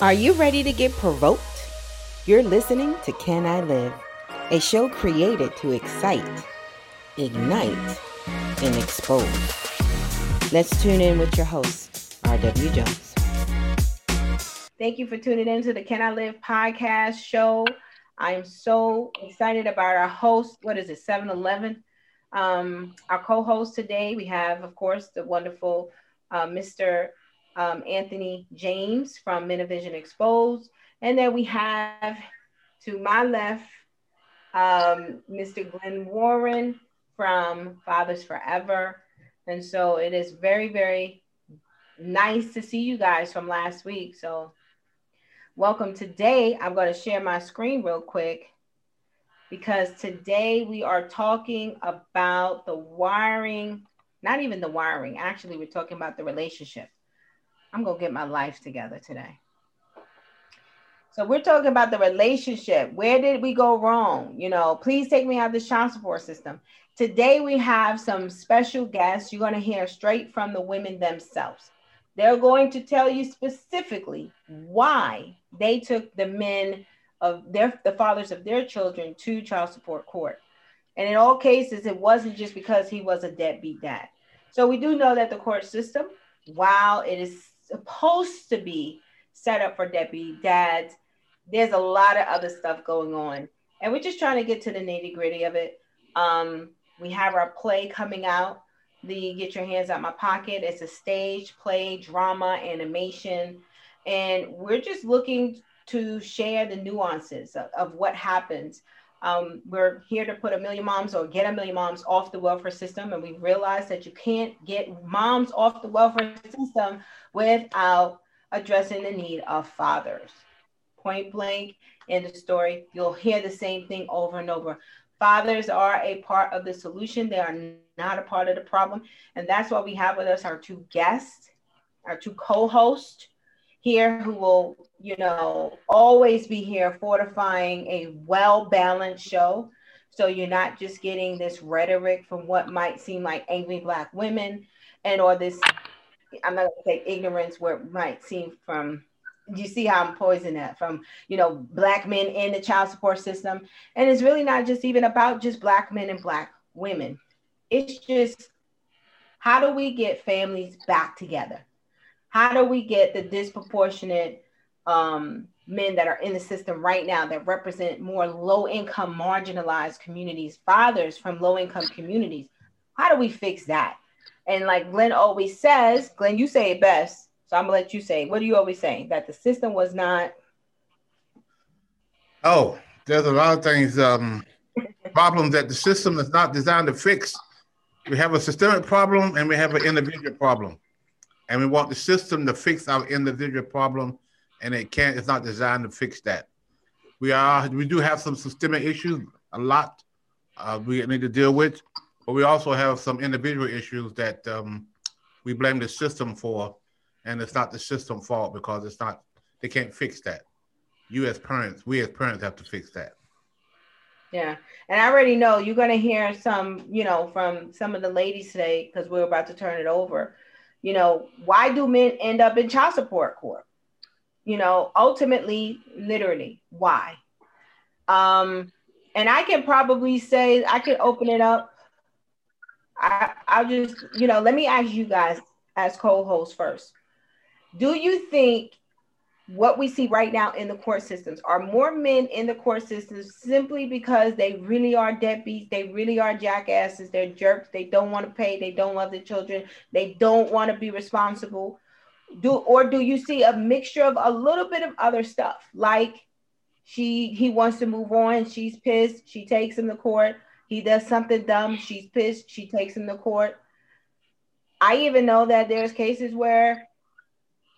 Are you ready to get provoked? You're listening to Can I Live, a show created to excite, ignite, and expose. Let's tune in with your host, R.W. Jones. Thank you for tuning in to the Can I Live podcast show. I am so excited about our host. What is it, 7 Eleven? Um, our co host today, we have, of course, the wonderful uh, Mr um, Anthony James from Men of Vision Exposed. And then we have to my left, um, Mr. Glenn Warren from Fathers Forever. And so it is very, very nice to see you guys from last week. So, welcome. Today, I'm going to share my screen real quick because today we are talking about the wiring, not even the wiring, actually, we're talking about the relationship. I'm going to get my life together today. So we're talking about the relationship. Where did we go wrong? You know, please take me out of the child support system. Today we have some special guests. You're going to hear straight from the women themselves. They're going to tell you specifically why they took the men of their the fathers of their children to child support court. And in all cases, it wasn't just because he was a deadbeat dad. So we do know that the court system, while it is supposed to be set up for deadbeat dads. There's a lot of other stuff going on, and we're just trying to get to the nitty gritty of it. Um, we have our play coming out. The Get Your Hands Out My Pocket. It's a stage play, drama, animation, and we're just looking to share the nuances of, of what happens um, we're here to put a million moms or get a million moms off the welfare system. And we realize that you can't get moms off the welfare system without addressing the need of fathers. Point blank in the story, you'll hear the same thing over and over. Fathers are a part of the solution, they are not a part of the problem. And that's why we have with us our two guests, our two co hosts here who will, you know, always be here fortifying a well balanced show. So you're not just getting this rhetoric from what might seem like angry Black women and or this, I'm not to say ignorance, where it might seem from you see how I'm poisoning that from you know black men in the child support system, and it's really not just even about just black men and black women. It's just how do we get families back together? How do we get the disproportionate um, men that are in the system right now that represent more low income, marginalized communities, fathers from low income communities? How do we fix that? And like Glenn always says, Glenn, you say it best. So I'm gonna let you say. What do you always say? That the system was not. Oh, there's a lot of things, um, problems that the system is not designed to fix. We have a systemic problem and we have an individual problem and we want the system to fix our individual problem, and it can't. It's not designed to fix that. We are. We do have some systemic issues, a lot uh, we need to deal with, but we also have some individual issues that um, we blame the system for, and it's not the system fault because it's not. They can't fix that. You as parents, we as parents have to fix that. Yeah. And I already know you're going to hear some, you know, from some of the ladies today because we're about to turn it over you know, why do men end up in child support court? You know, ultimately, literally, why? Um, and I can probably say I could open it up. I, I'll just, you know, let me ask you guys as co-hosts first. Do you think what we see right now in the court systems are more men in the court systems simply because they really are deadbeats, they really are jackasses, they're jerks, they don't want to pay, they don't love their children, they don't want to be responsible. Do or do you see a mixture of a little bit of other stuff like she he wants to move on, she's pissed, she takes him to court, he does something dumb, she's pissed, she takes him to court. I even know that there's cases where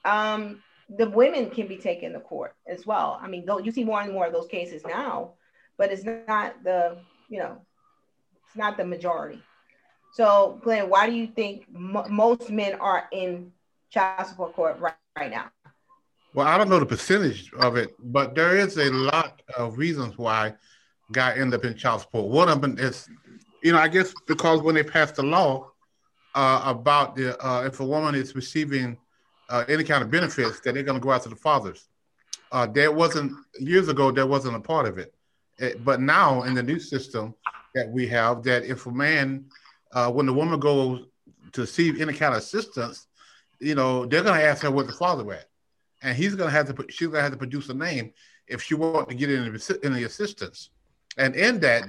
um the women can be taken to court as well. I mean, you see more and more of those cases now, but it's not the, you know, it's not the majority. So, Glenn, why do you think most men are in child support court right, right now? Well, I don't know the percentage of it, but there is a lot of reasons why guy end up in child support. One of them is, you know, I guess because when they passed the law uh, about the uh, if a woman is receiving uh, any kind of benefits, that they're going to go after the fathers. Uh, there wasn't years ago. There wasn't a part of it, it, eh, but now in the new system that we have, that if a man, uh, when the woman goes to receive any kind of assistance, you know, they're going to ask her what the father at, and he's going to have to. She's going to have to produce a name if she wants to get any, any assistance. And in that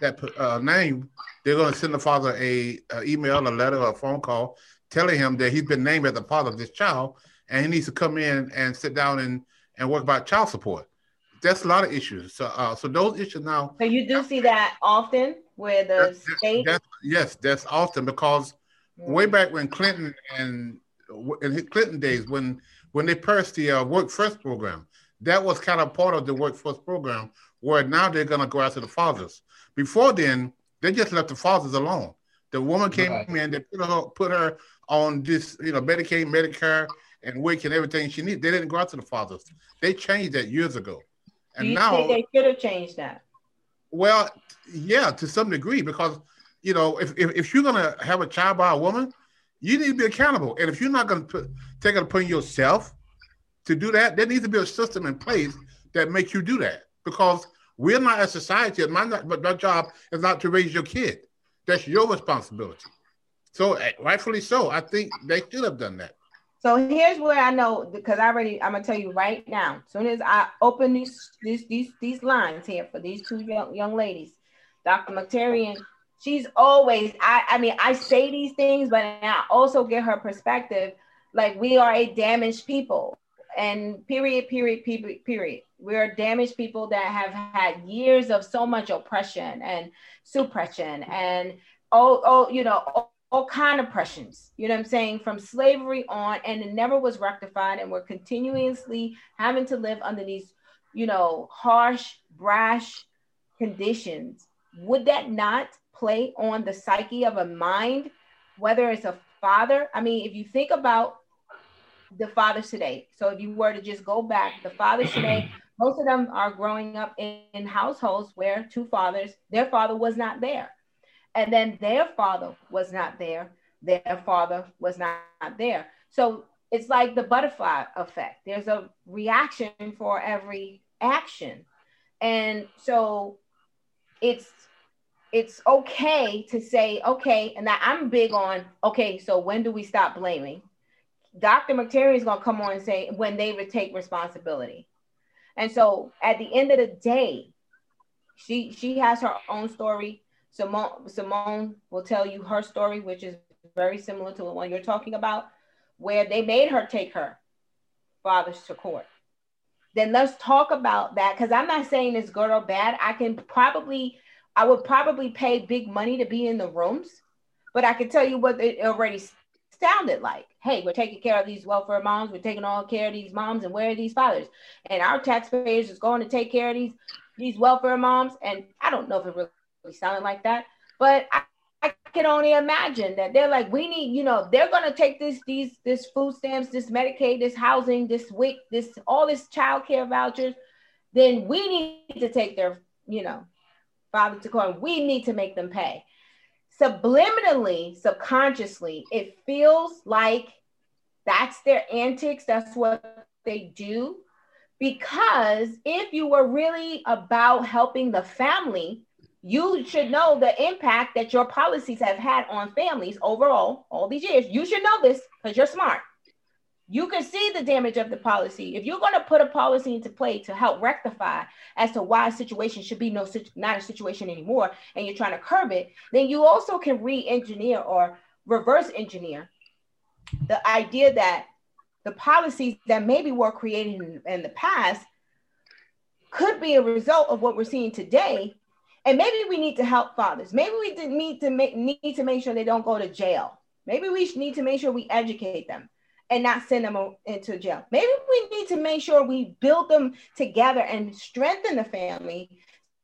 that uh, name, they're going to send the father a, a, email, a letter, or a phone call telling him that he's been named as the father of this child, and he needs to come in and sit down and and work about child support. That's a lot of issues. So uh, so those issues now. So you do see that often where the that's, state. That's, yes, that's often because mm-hmm. way back when Clinton and in his Clinton days when when they passed the uh, Work First program, that was kind of part of the workforce program where now they're going to go after the fathers. Before then, they just left the fathers alone. The woman came right. in, they put her put her on this, you know, Medicaid, Medicare, and WIC and everything she needs. They didn't go out to the fathers. They changed that years ago. And Do you now they should have changed that. Well, yeah, to some degree, because you know, if, if, if you're gonna have a child by a woman, you need to be accountable. And if you're not gonna put, take it upon yourself to do that, there needs to be a system in place that makes you do that because we're not a society. My, my job is not to raise your kid. That's your responsibility. So eh, rightfully so, I think they should have done that. So here's where I know because I already I'm gonna tell you right now. As soon as I open these these these, these lines here for these two young, young ladies, Dr. Mokhtarian, she's always I I mean I say these things, but I also get her perspective. Like we are a damaged people, and period, period, period, period. We're damaged people that have had years of so much oppression and suppression and oh, oh, you know, all, all kind of oppressions, you know what I'm saying, from slavery on, and it never was rectified. And we're continuously having to live under these, you know, harsh, brash conditions. Would that not play on the psyche of a mind, whether it's a father? I mean, if you think about the fathers today. So if you were to just go back, the fathers today, most of them are growing up in, in, households where two fathers, their father was not there. And then their father was not there. Their father was not, there. So it's like the butterfly effect. There's a reaction for every action. And so it's it's okay to say, okay, and I'm big on, okay, so when do we stop blaming? Dr. Mokhtarian is going to come on and say when they would take responsibility. And so at the end of the day, she she has her own story. Simone Simone will tell you her story, which is very similar to the one you're talking about, where they made her take her fathers to court. Then let's talk about that because I'm not saying it's good or bad. I can probably, I would probably pay big money to be in the rooms, but I can tell you what it already sounded like. Hey, we're taking care of these welfare moms. We're taking all care of these moms, and where are these fathers? And our taxpayers is going to take care of these these welfare moms. And I don't know if it really sounded like that, but I, I can only imagine that they're like, we need, you know, they're going to take this these this food stamps, this Medicaid, this housing, this WIC, this all this child care vouchers. Then we need to take their, you know, father to court. We need to make them pay subliminally, subconsciously, it feels like that's their antics, that's what they do. Because if you were really about helping the family, you should know the impact that your policies have had on families overall all these years. You should know this because you're smart you can see the damage of the policy. If you're going to put a policy into play to help rectify as to why a situation should be no not a situation anymore, and you're trying to curb it, then you also can re-engineer or reverse engineer the idea that the policies that maybe were created in, in the past could be a result of what we're seeing today. And maybe we need to help fathers. Maybe we need to make, need to make sure they don't go to jail. Maybe we need to make sure we educate them and not send them into jail. Maybe we need to make sure we build them together and strengthen the family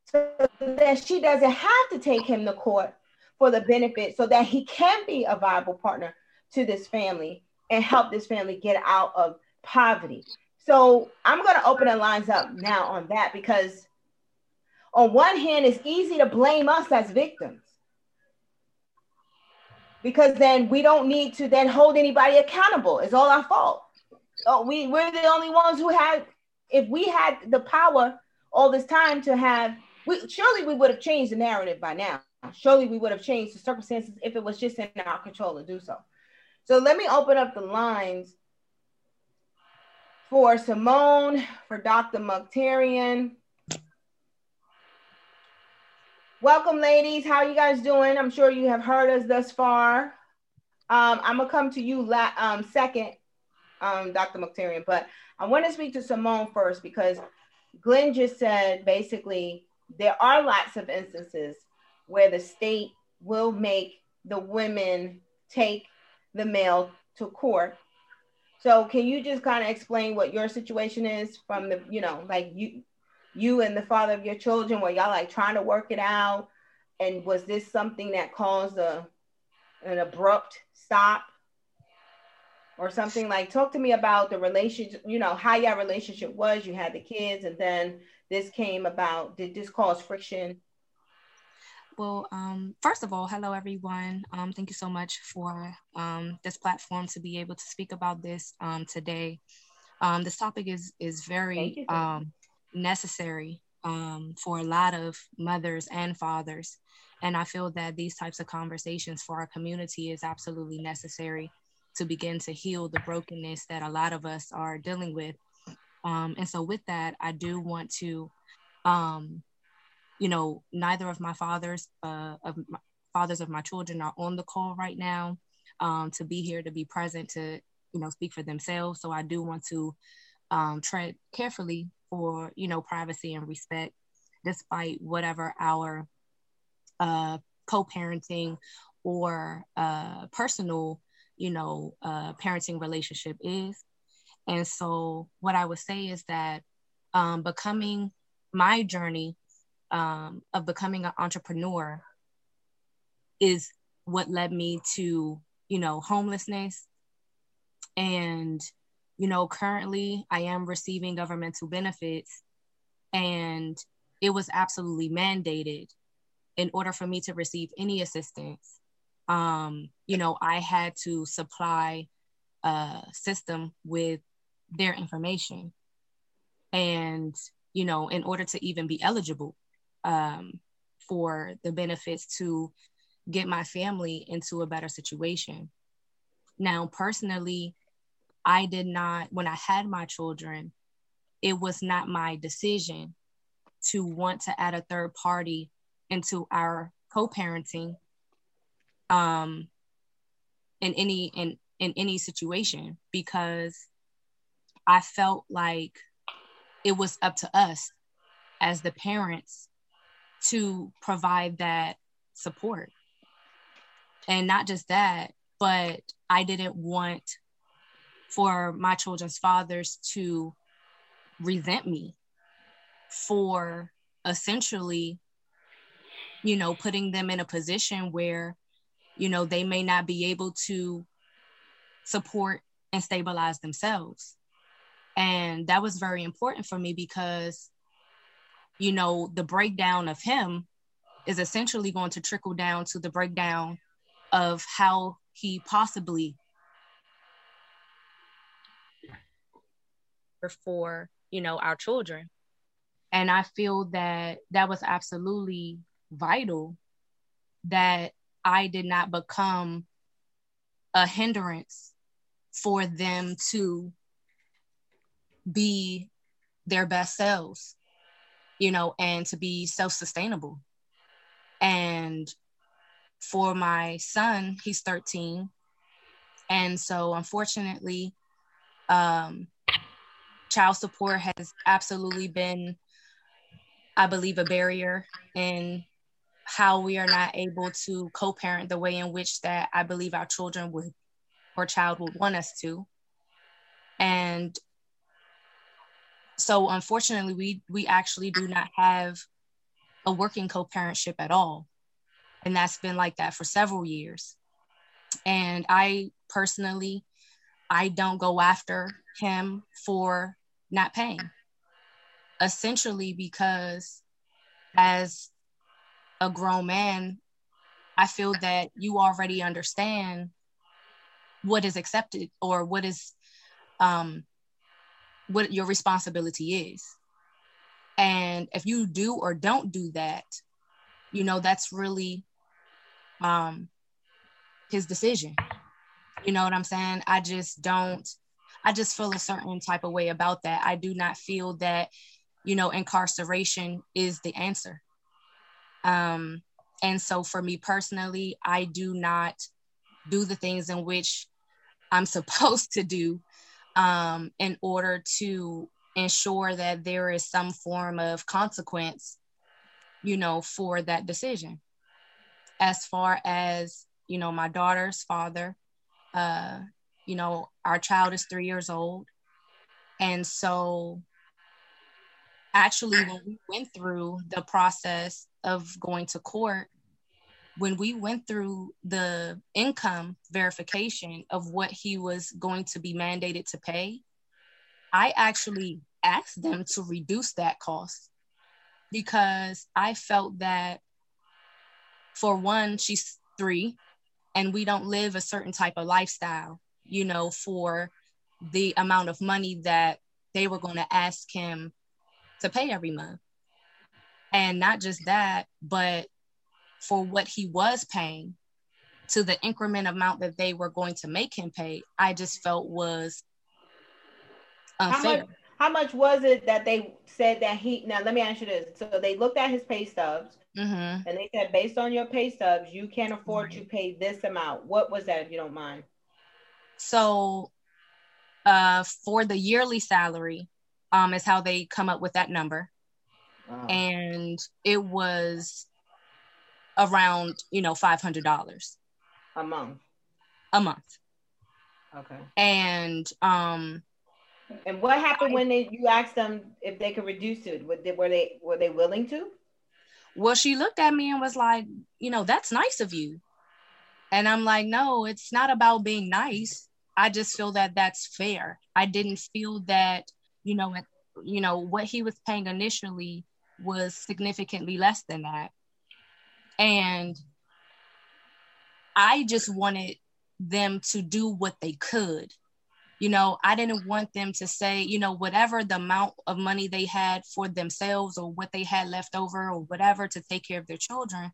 so that she doesn't have to take him to court for the benefit so that he can be a viable partner to this family and help this family get out of poverty. So I'm going to open the lines up now on that because on one hand, it's easy to blame us as victims because then we don't need to then hold anybody accountable. It's all our fault. So we we're the only ones who had if we had the power all this time to have, we, surely we would have changed the narrative by now. Surely we would have changed the circumstances if it was just in our control to do so. So let me open up the lines for Simone, for Dr. Mokhtarian. Welcome, ladies. How you guys doing? I'm sure you have heard us thus far. Um, I'm gonna come to you la- um, second, um, Dr. Mokhtarian, but I want to speak to Simone first because Glenn just said basically there are lots of instances where the state will make the women take the male to court. So can you just kind of explain what your situation is from the, you know, like you you and the father of your children were y'all like trying to work it out? And was this something that caused a an abrupt stop or something? Like talk to me about the relationship you know how your relationship was. You had the kids and then this came about. Did this cause friction? Well um, first of all hello everyone. Um, thank you so much for um, this platform to be able to speak about this um, today. Um, this topic is is very um, necessary for a lot of mothers and fathers and i feel that these types of conversations for our community is absolutely necessary to begin to heal the brokenness that a lot of us are dealing with. Um, and so, with that, I do want to, um, you know, neither of my fathers, uh, of my, fathers of my children, are on the call right now um, to be here to be present to, you know, speak for themselves. So I do want to um, tread carefully for, you know, privacy and respect, despite whatever our uh, co-parenting or uh, personal you know, uh, parenting relationship is. And so, what I would say is that um, becoming my journey um, of becoming an entrepreneur is what led me to, you know, homelessness. And, you know, currently I am receiving governmental benefits, and it was absolutely mandated in order for me to receive any assistance um, you know, I had to supply a system with their information. And, you know, in order to even be eligible um, for the benefits to get my family into a better situation. Now, personally, I did not, when I had my children, it was not my decision to want to add a third party into our co parenting um, in any in in any situation because I felt like it was up to us as the parents to provide that support. And not just that, but I didn't want for my children's fathers to resent me for essentially, you know, putting them in a position where you know they may not be able to support and stabilize themselves. And that was very important for me because you know the breakdown of him is essentially going to trickle down to the breakdown of how he possibly for you know our children and i feel that that was absolutely vital that I did not become a hindrance for them to be their best selves, you know, and to be self sustainable. And for my son, he's 13. And so, unfortunately, um, child support has absolutely been, I believe, a barrier in how we are not able to co-parent the way in which that I believe our children would or child would want us to. And so unfortunately we we actually do not have a working co-parentship at all. And that's been like that for several years. And I personally I don't go after him for not paying. Essentially because as a grown man, I feel that you already understand what is accepted or what is um what your responsibility is. And if you do or don't do that, you know, that's really um his decision. You know what I'm saying? I just don't I just feel a certain type of way about that. I do not feel that, you know, incarceration is the answer. Um, and so for me personally, I do not do the things in which I'm supposed to do um, in order to ensure that there is some form of consequence, you know, for that decision. As far as, you know, my daughter's father, uh, you know, our child is three years old. And so, actually, when we went through the process of going to court, when we went through the income verification of what he was going to be mandated to pay, I actually asked them to reduce that cost because I felt that, for one, she's three and we don't live a certain type of lifestyle you know, for the amount of money that they were going to ask him to pay every month. And not just that, but for what he was paying to the increment amount that they were going to make him pay, I just felt was unfair. How much, how much was it that they said that he now let me ask you this. So they looked at his pay stubs mm-hmm. and they said based on your pay stubs, you can't afford to pay this amount. What was that if you don't mind? So uh, for the yearly salary um, is how they come up with that number. Wow. And it was around, you know, $500 a month. A month. Okay. And um and what happened when they you asked them if they could reduce it? Were they, were they were they willing to? Well, she looked at me and was like, you know, that's nice of you. And I'm like, no, it's not about being nice. I just feel that that's fair. I didn't feel that, you know, you know, what he was paying initially was significantly less than that. And I just wanted them to do what they could. You know, I didn't want them to say, you know, whatever the amount of money they had for themselves or what they had left over or whatever to take care of their children.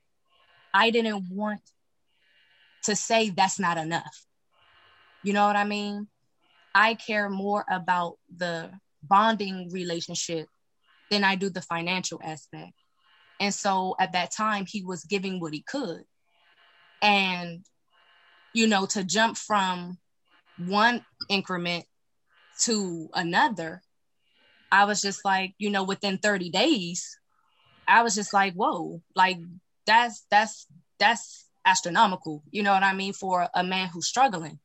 I didn't want to say that's not enough. You know what I mean? I care more about the bonding relationship than I do the financial aspect. And so at that time, he was giving what he could. And, you know, to jump from one increment to another, I was just like, you know, within 30 days, I was just like, whoa, like that's that's that's astronomical, you know what I mean, for a man who's struggling.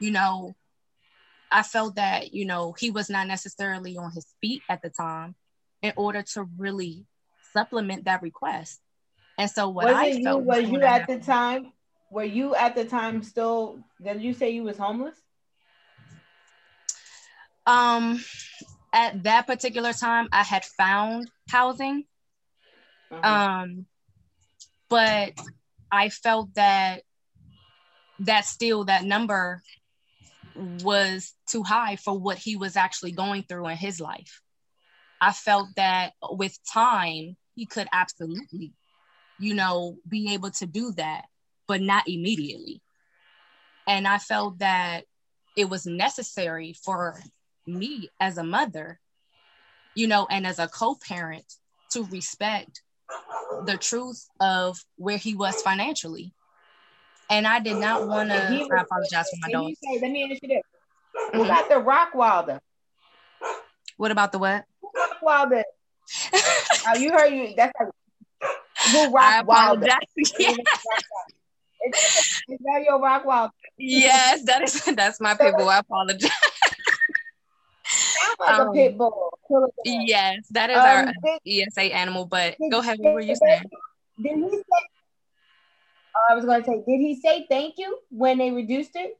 You know, I felt that, you know, he was not necessarily on his feet at the time in order to really supplement that request. And so what was I you, felt was you at the time, were you at the time still, did you say you was homeless? Um, at that particular time, I had found housing. Uh-huh. Um, but I felt that that still that number was too high for what he was actually going through in his life. I felt that with time, he could absolutely, you know, be able to do that, but not immediately. And I felt that it was necessary for me as a mother, you know, and as a co parent to respect the truth of where he was financially. And I did not want to. I apologize for my dog. Say, let me ask you this: mm-hmm. Who got the Rockwilder? What about the what? Rockwilder. oh, you heard you. That's like who Rockwilder. Yeah. Is, is that your Rockwilder? Yes, that is. That's my people. I apologize like um, a pit bull. Yes, that is um, our did, ESA animal. But go ahead. What were you saying? Did he say? I was going to say, did he say thank you when they reduced it?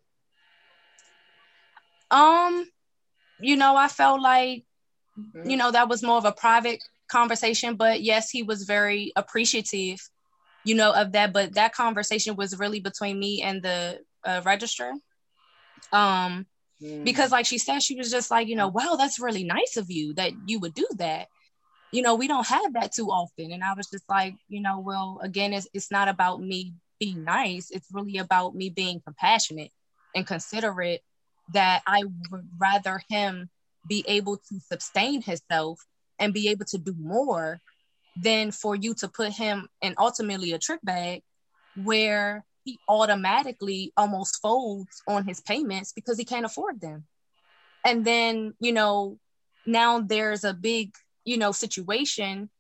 Um, you know, I felt like, mm-hmm. you know, that was more of a private conversation. But yes, he was very appreciative, you know, of that. But that conversation was really between me and the uh, registrar. Um, mm. because like she said she was just like you know wow that's really nice of you that you would do that you know we don't have that too often and i was just like you know well again it's, it's not about me being nice it's really about me being compassionate and considerate that i would rather him be able to sustain himself and be able to do more than for you to put him in ultimately a trick bag where he automatically almost folds on his payments because he can't afford them. And then, you know, now there's a big, you know, situation.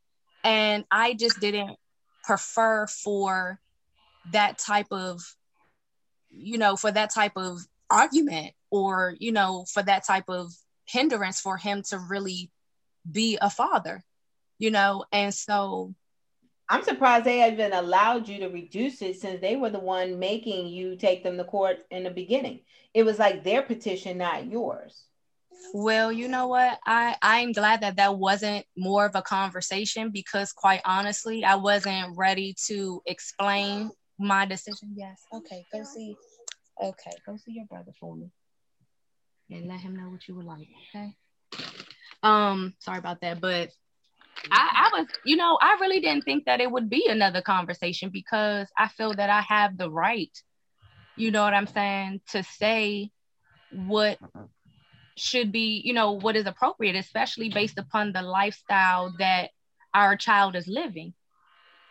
And I just didn't prefer for that type of, you know, for that type of argument or, you know, for that type of hindrance for him to really be a father, you know? And so I'm surprised they even allowed you to reduce it since they were the one making you take them to court in the beginning. It was like their petition, not yours. Well, you know what? I I'm glad that that wasn't more of a conversation because quite honestly, I wasn't ready to explain my decision. Yes. Okay, go see. Okay, go see your brother for me. And let him know what you would like, okay? Um, sorry about that, but I, I was, you know, I really didn't think that it would be another conversation because I feel that I have the right, you know what I'm saying, to say what should be, you know, what is appropriate, especially based upon the lifestyle that our child is living.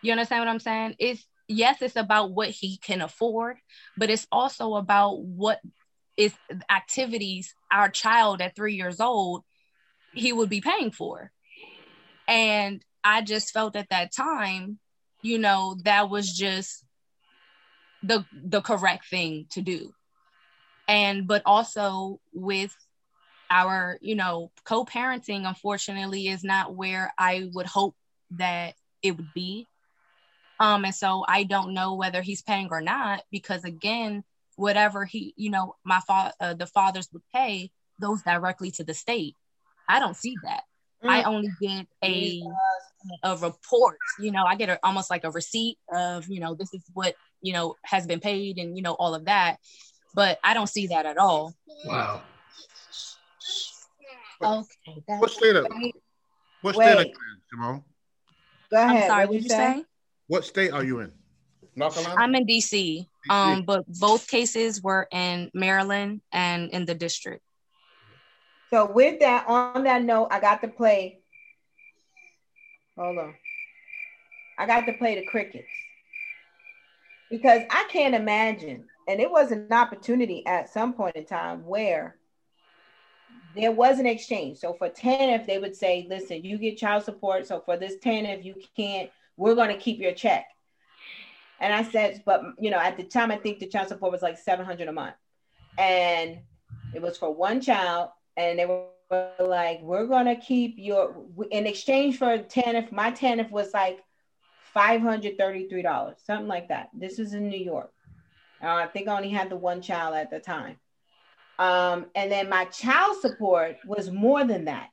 You understand what I'm saying? It's yes, it's about what he can afford, but it's also about what is activities our child at three years old he would be paying for. And I just felt at that time, you know, that was just the the correct thing to do. And but also with our, you know, co-parenting unfortunately is not where I would hope that it would be. Um and so I don't know whether he's paying or not because again, whatever he, you know, my father uh, the fathers would pay goes directly to the state. I don't see that. Mm. I only get a a report. You know, I get a, almost like a receipt of you know this is what you know has been paid and you know all of that, but I don't see that at all. Wow. Okay. What state of what state are you? Go ahead. I'm sorry. What did you say? say? What state are you in? North Carolina. I'm in DC. DC. Um, but both cases were in Maryland and in the district. So with that, on that note, I got to play. Hold on. I got to play the crickets because I can't imagine, and it was an opportunity at some point in time where there was an exchange. So for 10, if they would say, listen, you get child support. So for this 10, if you can't, we're going to keep your check. And I said, but you know, at the time, I think the child support was like 700 a month. And it was for one child and they were like, "We're gonna keep your in exchange for TANF." My TANF was like five hundred thirty-three dollars, something like that. This is in New York. Uh, I think I only had the one child at the time. Um, and then my child support was more than that.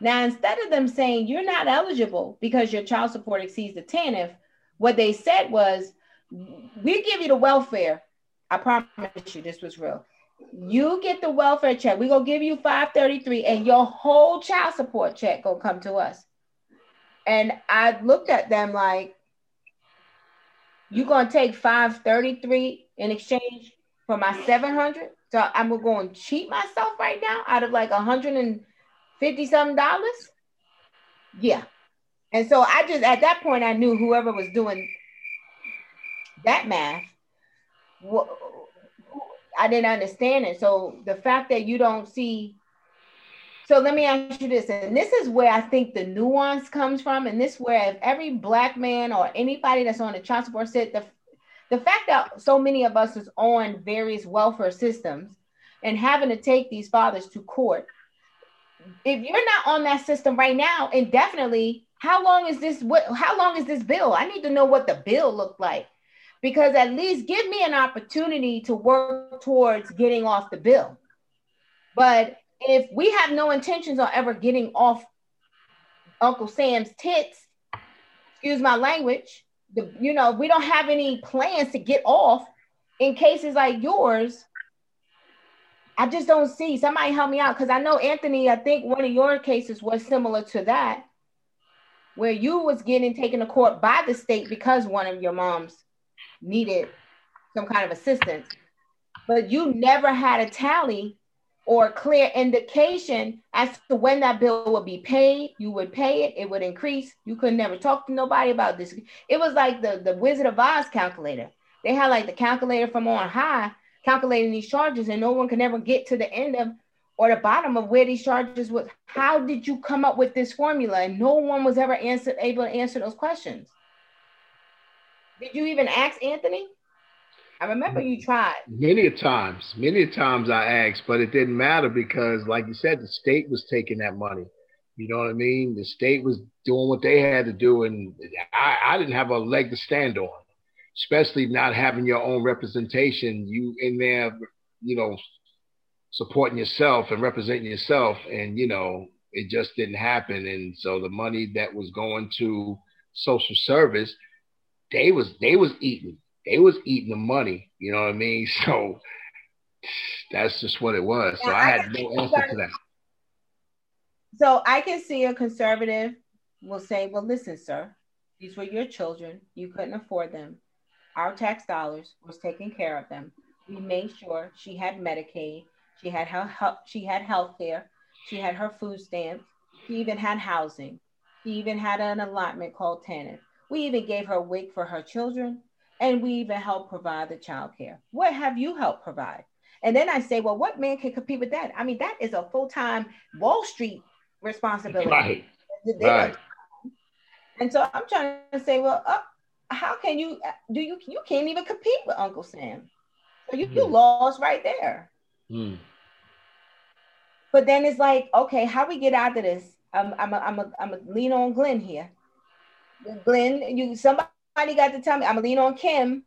Now, instead of them saying you're not eligible because your child support exceeds the TANF, what they said was, we give you the welfare. I promise you this was real. You get the welfare check. We're gonna give you 533 and your whole child support check gonna come to us. And I looked at them like, you gonna take 533 in exchange for my 700? So I'm going to cheat myself right now out of like 150 something dollars. Yeah. And so I just at that point I knew whoever was doing that math I didn't understand it. So the fact that you don't see, so let me ask you this, and this is where I think the nuance comes from, and this where if every black man or anybody that's on the child support set, the the fact that so many of us is on various welfare systems and having to take these fathers to court. If you're not on that system right now, indefinitely, how long is this? What? How long is this bill? I need to know what the bill looked like because at least give me an opportunity to work towards getting off the bill. But if we have no intentions of ever getting off Uncle Sam's tits, excuse my language, the, you know, we don't have any plans to get off in cases like yours. I just don't see. Somebody help me out because I know Anthony. I think one of your cases was similar to that, where you was getting taken to court by the state because one of your moms needed some kind of assistance, but you never had a tally or clear indication as to when that bill would be paid. You would pay it, it would increase. You could never talk to nobody about this. It was like the, the Wizard of Oz calculator. They had like the calculator from on high calculating these charges, and no one could ever get to the end of or the bottom of where these charges was. How did you come up with this formula? And no one was ever answer, able to answer those questions. Did you even ask Anthony? I remember you tried. Many times, many times I asked, but it didn't matter because, like you said, the state was taking that money. You know what I mean? The state was doing what they had to do, and I, I didn't have a leg to stand on, especially not having your own representation. You in there, you know, supporting yourself and representing yourself, and you know, it just didn't happen. And so the money that was going to social service, they was they was eating they was eating the money. You know what I mean? So that's just what it was. So I, I had no answer to that. So I can see a conservative will say, "Well, listen, sir, these were your children. You couldn't afford them. Our tax dollars was taking care of them. We made sure she had Medicaid. She had her help. She had health care. She had her food stamps. She even had housing. She even had an allotment called TANF. We even gave her a WIC for her children and we even helped provide the child care. What have you helped provide? And then I say, well, what man can compete with that? I mean, that is a full time Wall Street responsibility. Right. right. And so I'm trying to say, well, uh, how can you do you you can't even compete with Uncle Sam? So you, you hmm. lost right there. Hmm. But then it's like, okay, how we get out of this? I'm I'm a, I'm a, I'm a lean on Glenn here. Glenn, you somebody got to tell me. I'm gonna lean on Kim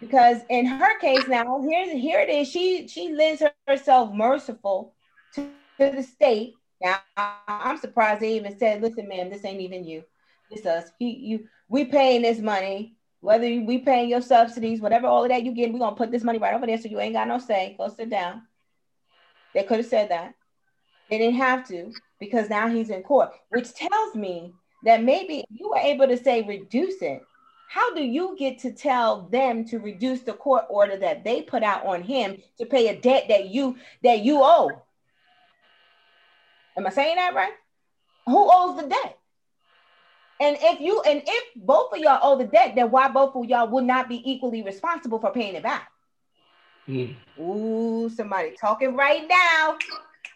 because in her case now, here's here it is. She she lends herself merciful to, to the state. Now I'm surprised they even said, "Listen, ma'am, this ain't even you. This us. He you. We paying this money." Whether we paying your subsidies, whatever, all of that you getting, we're gonna put this money right over there so you ain't got no say. Go sit down. They could have said that. They didn't have to because now he's in court, which tells me that maybe you were able to say reduce it how do you get to tell them to reduce the court order that they put out on him to pay a debt that you that you owe? Am I saying that right? Who owes the debt? And if you and if both of y'all owe the debt, then why both of y'all would not be equally responsible for paying it back? Mm. Ooh, somebody talking right now.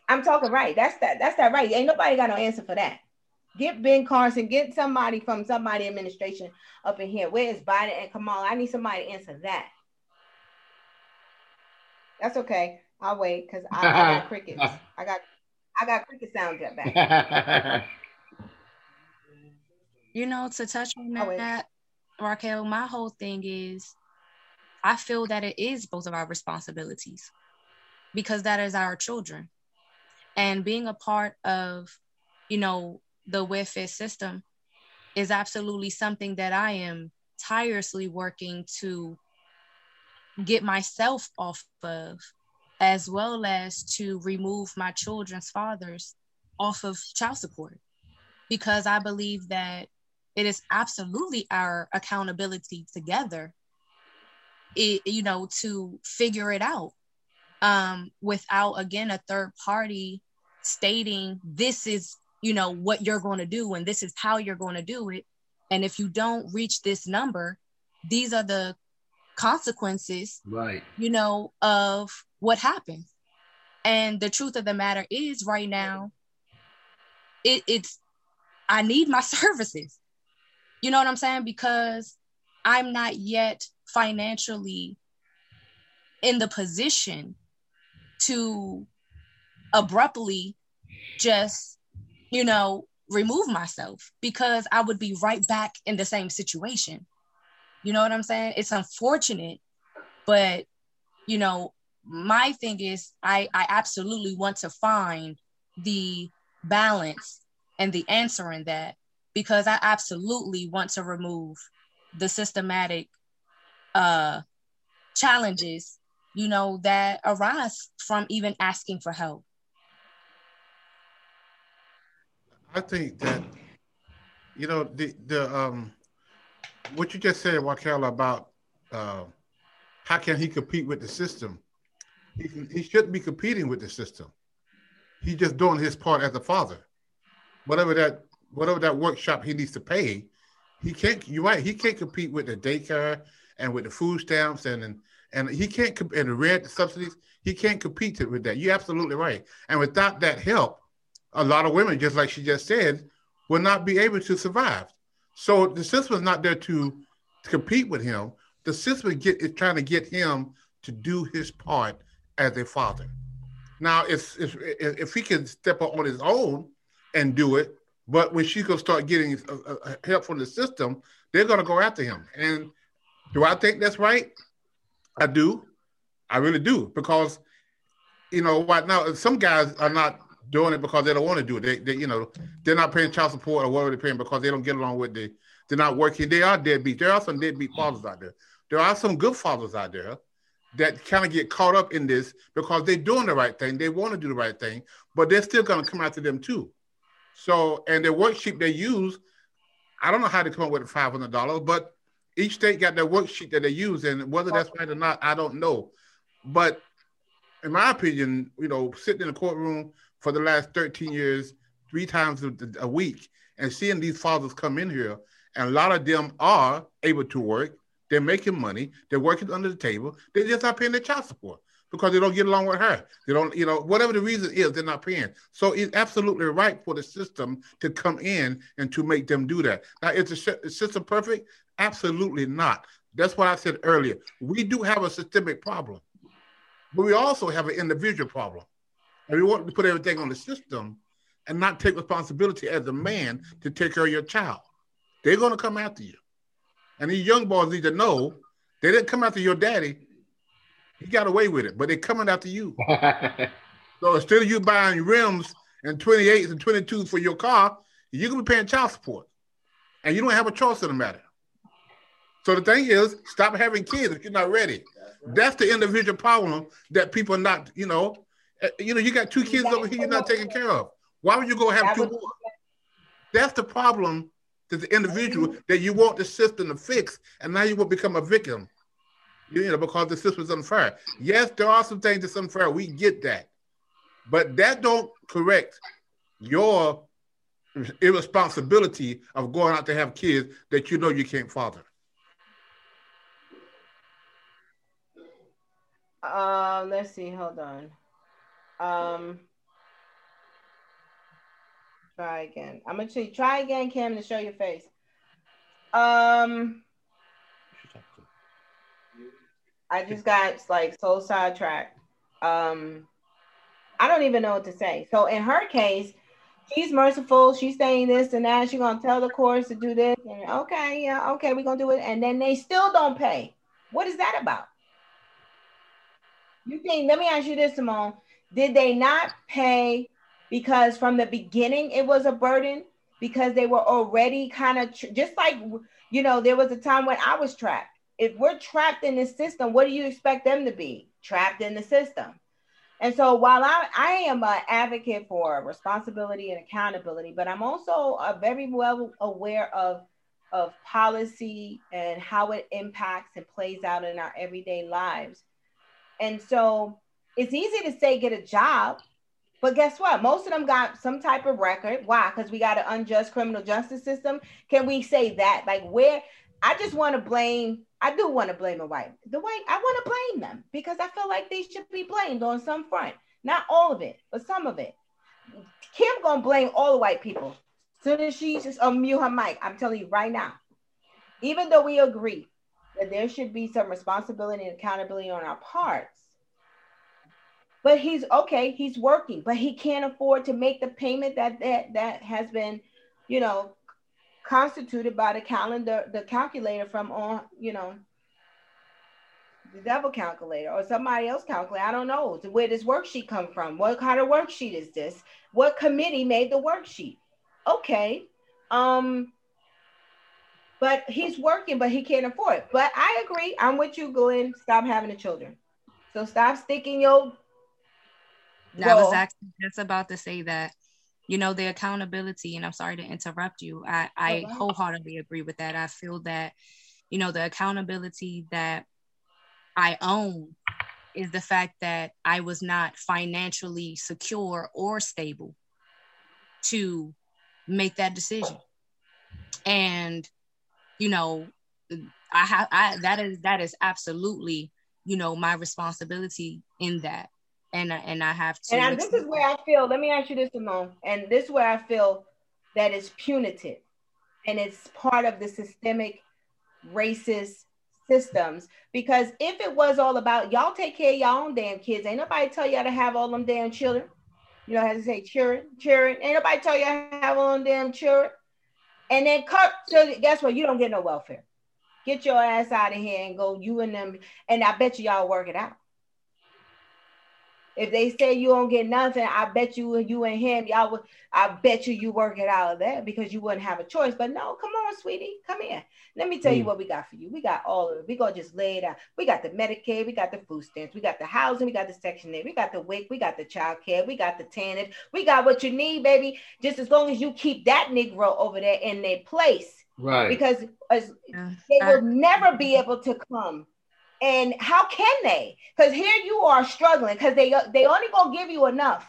I'm talking right. That's that. That's that right. Ain't nobody got no answer for that. Get Ben Carson, get somebody from somebody administration up in here. Where is Biden and Kamala? I need somebody to answer that. That's okay. I'll wait because I, I, got crickets. I got I got cricket sounds at back. you know, to touch on that, Raquel, my whole thing is I feel that it is both of our responsibilities because that is our children. And being a part of, you know, the welfare system is absolutely something that I am tirelessly working to get myself off of, as well as to remove my children's fathers off of child support. Because I believe that it is absolutely our accountability together, it, you know, to figure it out um, without, again, a third party stating this is you know what you're going to do and this is how you're going to do it. And if you don't reach this number these are the consequences right. you know of what happened. And the truth of the matter is right now it, it's i need my services you know what i'm saying because i'm not yet financially in the position to abruptly just you know, remove myself because I would be right back in the same situation. You know what I'm saying? It's unfortunate, but you know, my thing is I I absolutely want to find the balance and the answer in that because I absolutely want to remove the systematic uh challenges you know, that arise from even asking for help? I think that, you know, the the um, what you just said, Raquel, about uh, how can he compete with the system? He, he shouldn't be competing with the system. He's just doing his part as a father. Whatever that whatever that workshop he needs to pay, he can't. You're right. He can't compete with the daycare and with the food stamps and and, and he can't and the rent subsidies. He can't compete with that. You're absolutely right. And without that help, a lot of women, just like she just said, will not be able to survive. So the system is not there to, to compete with him. The system get, is trying to get him to do his part as a father. Now, if if if he can step up on his own and do it, but when she's gonna start getting uh, uh, help from the system, they're gonna go after him. And do I think that's right? I do. I really do because you know right now some guys are not doing it because they don't want to do it. They, they, you know, they're not paying child support or whatever they're paying because they don't get along with the. They're not working. They are deadbeat. There are some deadbeat fathers out there. There are some good fathers out there that kind of get caught up in this because they're doing the right thing. They want to do the right thing, but they're still going to come after them too. So, and the worksheet they use, I don't know how they come up with five hundred dollars, but each state got their worksheet that they use, and whether that's right or not, I don't know. But in my opinion, you know, sitting in the courtroom for the last 13 years, three times a week, and seeing these fathers come in here, and a lot of them are able to work. They're making money. They're working under the table. They're just not paying their child support because they don't get along with her. They don't, you know, whatever the reason is, they're not paying. So it's absolutely right for the system to come in and to make them do that. Now, is the system perfect? Absolutely not. That's what I said earlier. We do have a systemic problem, but we also have an individual problem. And we want to put everything on the system and not take responsibility as a man to take care of your child. They're going to come after you. And these young boys need to know they didn't come after your daddy. He got away with it, but they're coming after you. so instead of you buying rims and 28s and 22s for your car, you're going to be paying child support. And you don't have a choice in the matter. So the thing is, stop having kids if you're not ready. That's the individual problem that people are not, you know, uh, you know, you got two kids over here you're not taking care of. Why would you go have two more? That's the problem to the individual that you want the system to fix, and now you will become a victim. You know, because the system is unfair. Yes, there are some things that's unfair. We get that, but that don't correct your irresponsibility of going out to have kids that you know you can't father. Um, let's see. Hold on. Um, try again. I'm gonna try, try again, Kim, to show your face. Um, I just got like so sidetracked. Um, I don't even know what to say. So in her case, she's merciful. She's saying this and that. She's gonna tell the courts to do this. And okay, yeah, okay, we're gonna do it. And then they still don't pay. What is that about? You think? Let me ask you this, Simone. Did they not pay because from the beginning it was a burden because they were already kind of tr- just like you know there was a time when I was trapped. If we're trapped in this system, what do you expect them to be? Trapped in the system. And so while I, I am an advocate for responsibility and accountability, but I'm also very well aware of, of policy and how it impacts and plays out in our everyday lives. And so it's easy to say get a job, but guess what? Most of them got some type of record. Why? Because we got an unjust criminal justice system. Can we say that? Like where I just want to blame, I do want to blame the white. The white, I want to blame them because I feel like they should be blamed on some front. Not all of it, but some of it. Kim gonna blame all the white people. Soon as she just unmute her mic, I'm telling you right now. Even though we agree that there should be some responsibility and accountability on our parts, but he's okay he's working but he can't afford to make the payment that that that has been you know constituted by the calendar the calculator from on you know the devil calculator or somebody else calculator. I don't know. Where this worksheet come from? What kind of worksheet is this? What committee made the worksheet? Okay um but he's working but he can't afford it. But i agree. I'm with you glenn. Stop having the children. So stop sticking your. I was actually just about to say that, you know, the accountability, and I'm sorry to interrupt you. I, I wholeheartedly agree with that. I feel that, you know, the accountability that I own is the fact that I was not financially secure or stable to make that decision. And, you know, I have I that is that is absolutely, you know, my responsibility in that. And and I have to And this is where I feel, let me ask you this, Simone. And this is where I feel that it's punitive and it's part of the systemic racist systems because if it was all about y'all take care of y'all own damn kids, ain't nobody tell y'all to have all them damn children. You know how to say children, children. Ain't nobody tell you to have all them damn children. And then cut. So guess what? You don't get no welfare. Get your ass out of here and go. You and them. And I bet you y'all work it out. If they say you don't get nothing, I bet you you and him, y'all would, I bet you you work it out of that because you wouldn't have a choice. But no, come on, sweetie, come here. Let me tell mm. you what we got for you. We got all of it. We gonna just lay it out. We got the Medicaid, we got the food stamps, we got the housing, we got the Section 8, we got the WIC, we got the child care, we got the TANF, we got what you need, baby. Just as long as you keep that Negro over there in their place. Right. Because as, they will never be able to come and how can they? Because here you are struggling because they they only gonna give you enough.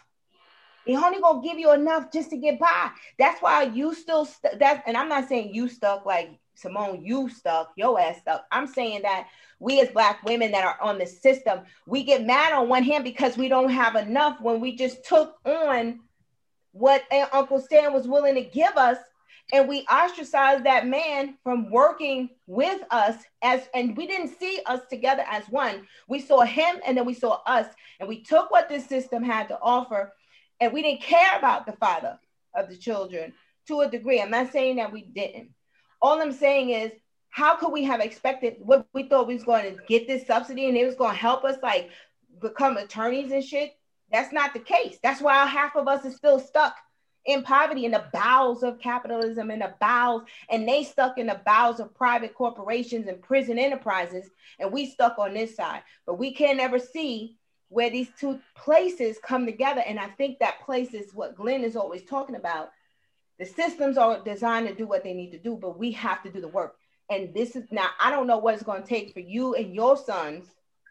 They only gonna give you enough just to get by. That's why you still st- that. And I'm not saying you stuck like Simone, you stuck, your ass stuck. I'm saying that we as black women that are on the system, we get mad on one hand because we don't have enough when we just took on what eh, Uncle Sam was willing to give us and we ostracized that man from working with us as and we didn't see us together as one. We saw him and then we saw us. And we took what this system had to offer and we didn't care about the father of the children to a degree. I'm not saying that we didn't. All i'm saying is how could we have expected what we thought we was going to get this subsidy and it was going to help us like become attorneys and shit? That's not the case. That's why half of us is still stuck in poverty in the bowels of capitalism in the bowels and they stuck in the bowels of private corporations and prison enterprises and we stuck on this side. But we can never see where these two places come together and i think that place is what glenn is always talking about. The systems are designed to do what they need to do but we have to do the work. And this is now i don't know what it's going to take for you and your sons.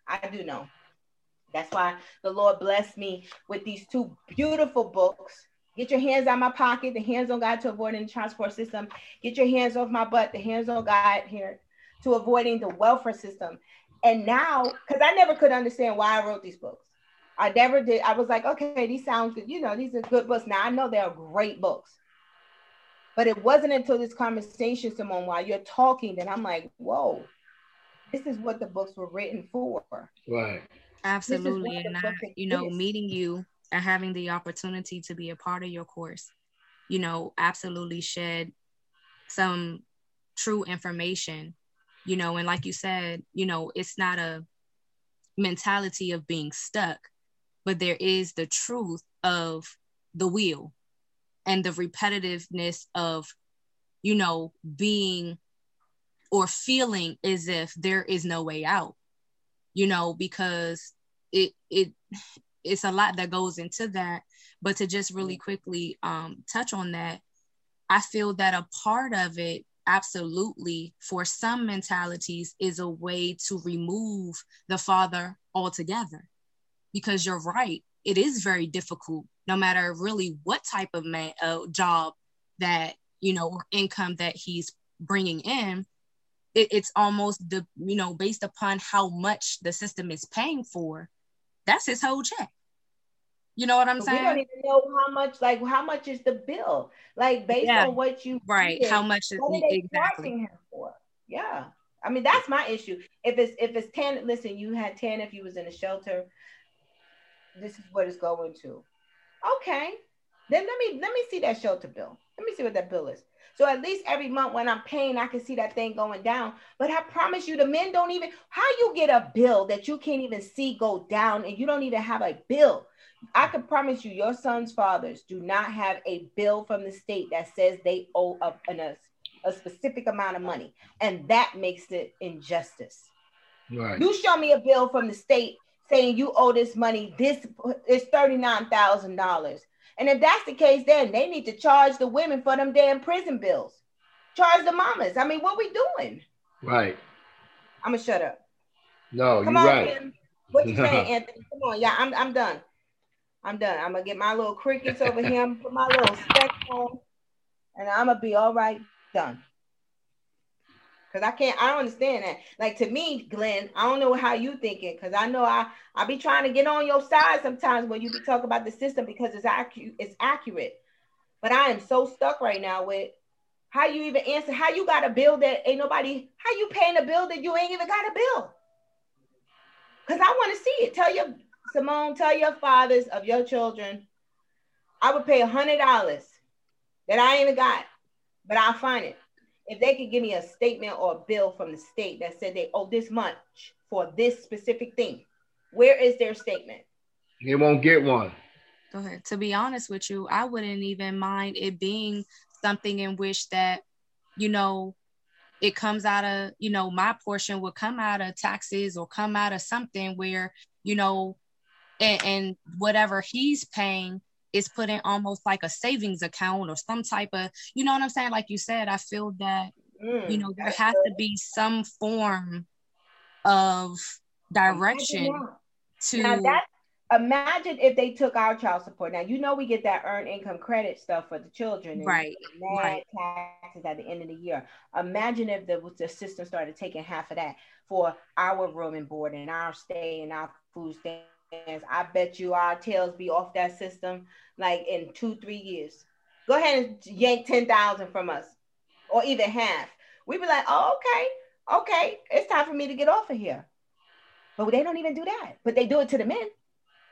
I do know. That's why the lord blessed me with these two beautiful books Get your hands out my pocket, the hands on God to avoiding the transport system. Get your hands off my butt, the hands on God here to avoiding the welfare system. And now, because I never could understand why I wrote these books. I never did. I was like, okay, these sound good. You know, these are good books. Now I know they are great books. But it wasn't until this conversation, Simone, while you're talking, that I'm like, whoa, this is what the books were written for. Right. Absolutely. And I, you know, meeting you and having the opportunity to be a part of your course, you know, absolutely shed some true information, you know, and like you said, you know, it's not a mentality of being stuck, but there is the truth of the wheel and the repetitiveness of, you know, being or feeling as if there is no way out, you know, because it, it, it's a lot that goes into that. But to just really quickly um, touch on that, I feel that a part of it, absolutely, for some mentalities, is a way to remove the father altogether. Because you're right, it is very difficult, no matter really what type of man, uh, job that you know or income that he's bringing in. It, it's almost the you know based upon how much the system is paying for that's his whole check. You know what I'm saying? We don't even know how much, like, how much is the bill? Like, based yeah. on what you right? Did, how much is what they exactly him for? Yeah, I mean that's my issue. If it's if it's ten, listen, you had ten if you was in a shelter. This is what it's going to. Okay, then let me let me see that shelter bill. Let me see what that bill is. So at least every month when I'm paying, I can see that thing going down. But I promise you, the men don't even, how you get a bill that you can't even see go down and you don't even have a bill? I can promise you, your son's fathers do not have a bill from the state that says they owe a, a, a specific amount of money. And that makes it injustice. Right. You show me a bill from the state saying you owe this money. This is $39,000. And if that's the case, then they need to charge the women for them damn prison bills. Charge the mamas. I mean, what we doing? Right. I'm gonna shut up. No, Come you're on, right. Tim. What you saying, Anthony? Come on, yeah, I'm I'm done. I'm done. I'm gonna get my little crickets over here, put my little specs on, and I'm gonna be all right. Done. Cause I can't, I don't understand that. Like to me, Glenn, I don't know how you thinking. Cause I know I I be trying to get on your side sometimes when you be talking about the system because it's accurate. It's accurate. But I am so stuck right now with how you even answer. How you got a bill that ain't nobody? How you paying a bill that you ain't even got a bill? Cause I want to see it. Tell your Simone, tell your fathers of your children, I would pay a hundred dollars that I ain't even got, but I'll find it if they could give me a statement or a bill from the state that said they owe this much for this specific thing, where is their statement? They won't get one. Go ahead. To be honest with you, I wouldn't even mind it being something in which that, you know, it comes out of, you know, my portion would come out of taxes or come out of something where, you know, and, and whatever he's paying is put in almost like a savings account or some type of, you know what I'm saying? Like you said, I feel that, mm, you know, there has to be some form of direction to. Now that, imagine if they took our child support. Now, you know, we get that earned income credit stuff for the children. And right. right. taxes at the end of the year. Imagine if the, the system started taking half of that for our room and board and our stay and our food stamps I bet you our tails be off that system like in two, three years. Go ahead and yank 10,000 from us or even half. We'd be like, oh, okay, okay, it's time for me to get off of here. But they don't even do that. But they do it to the men.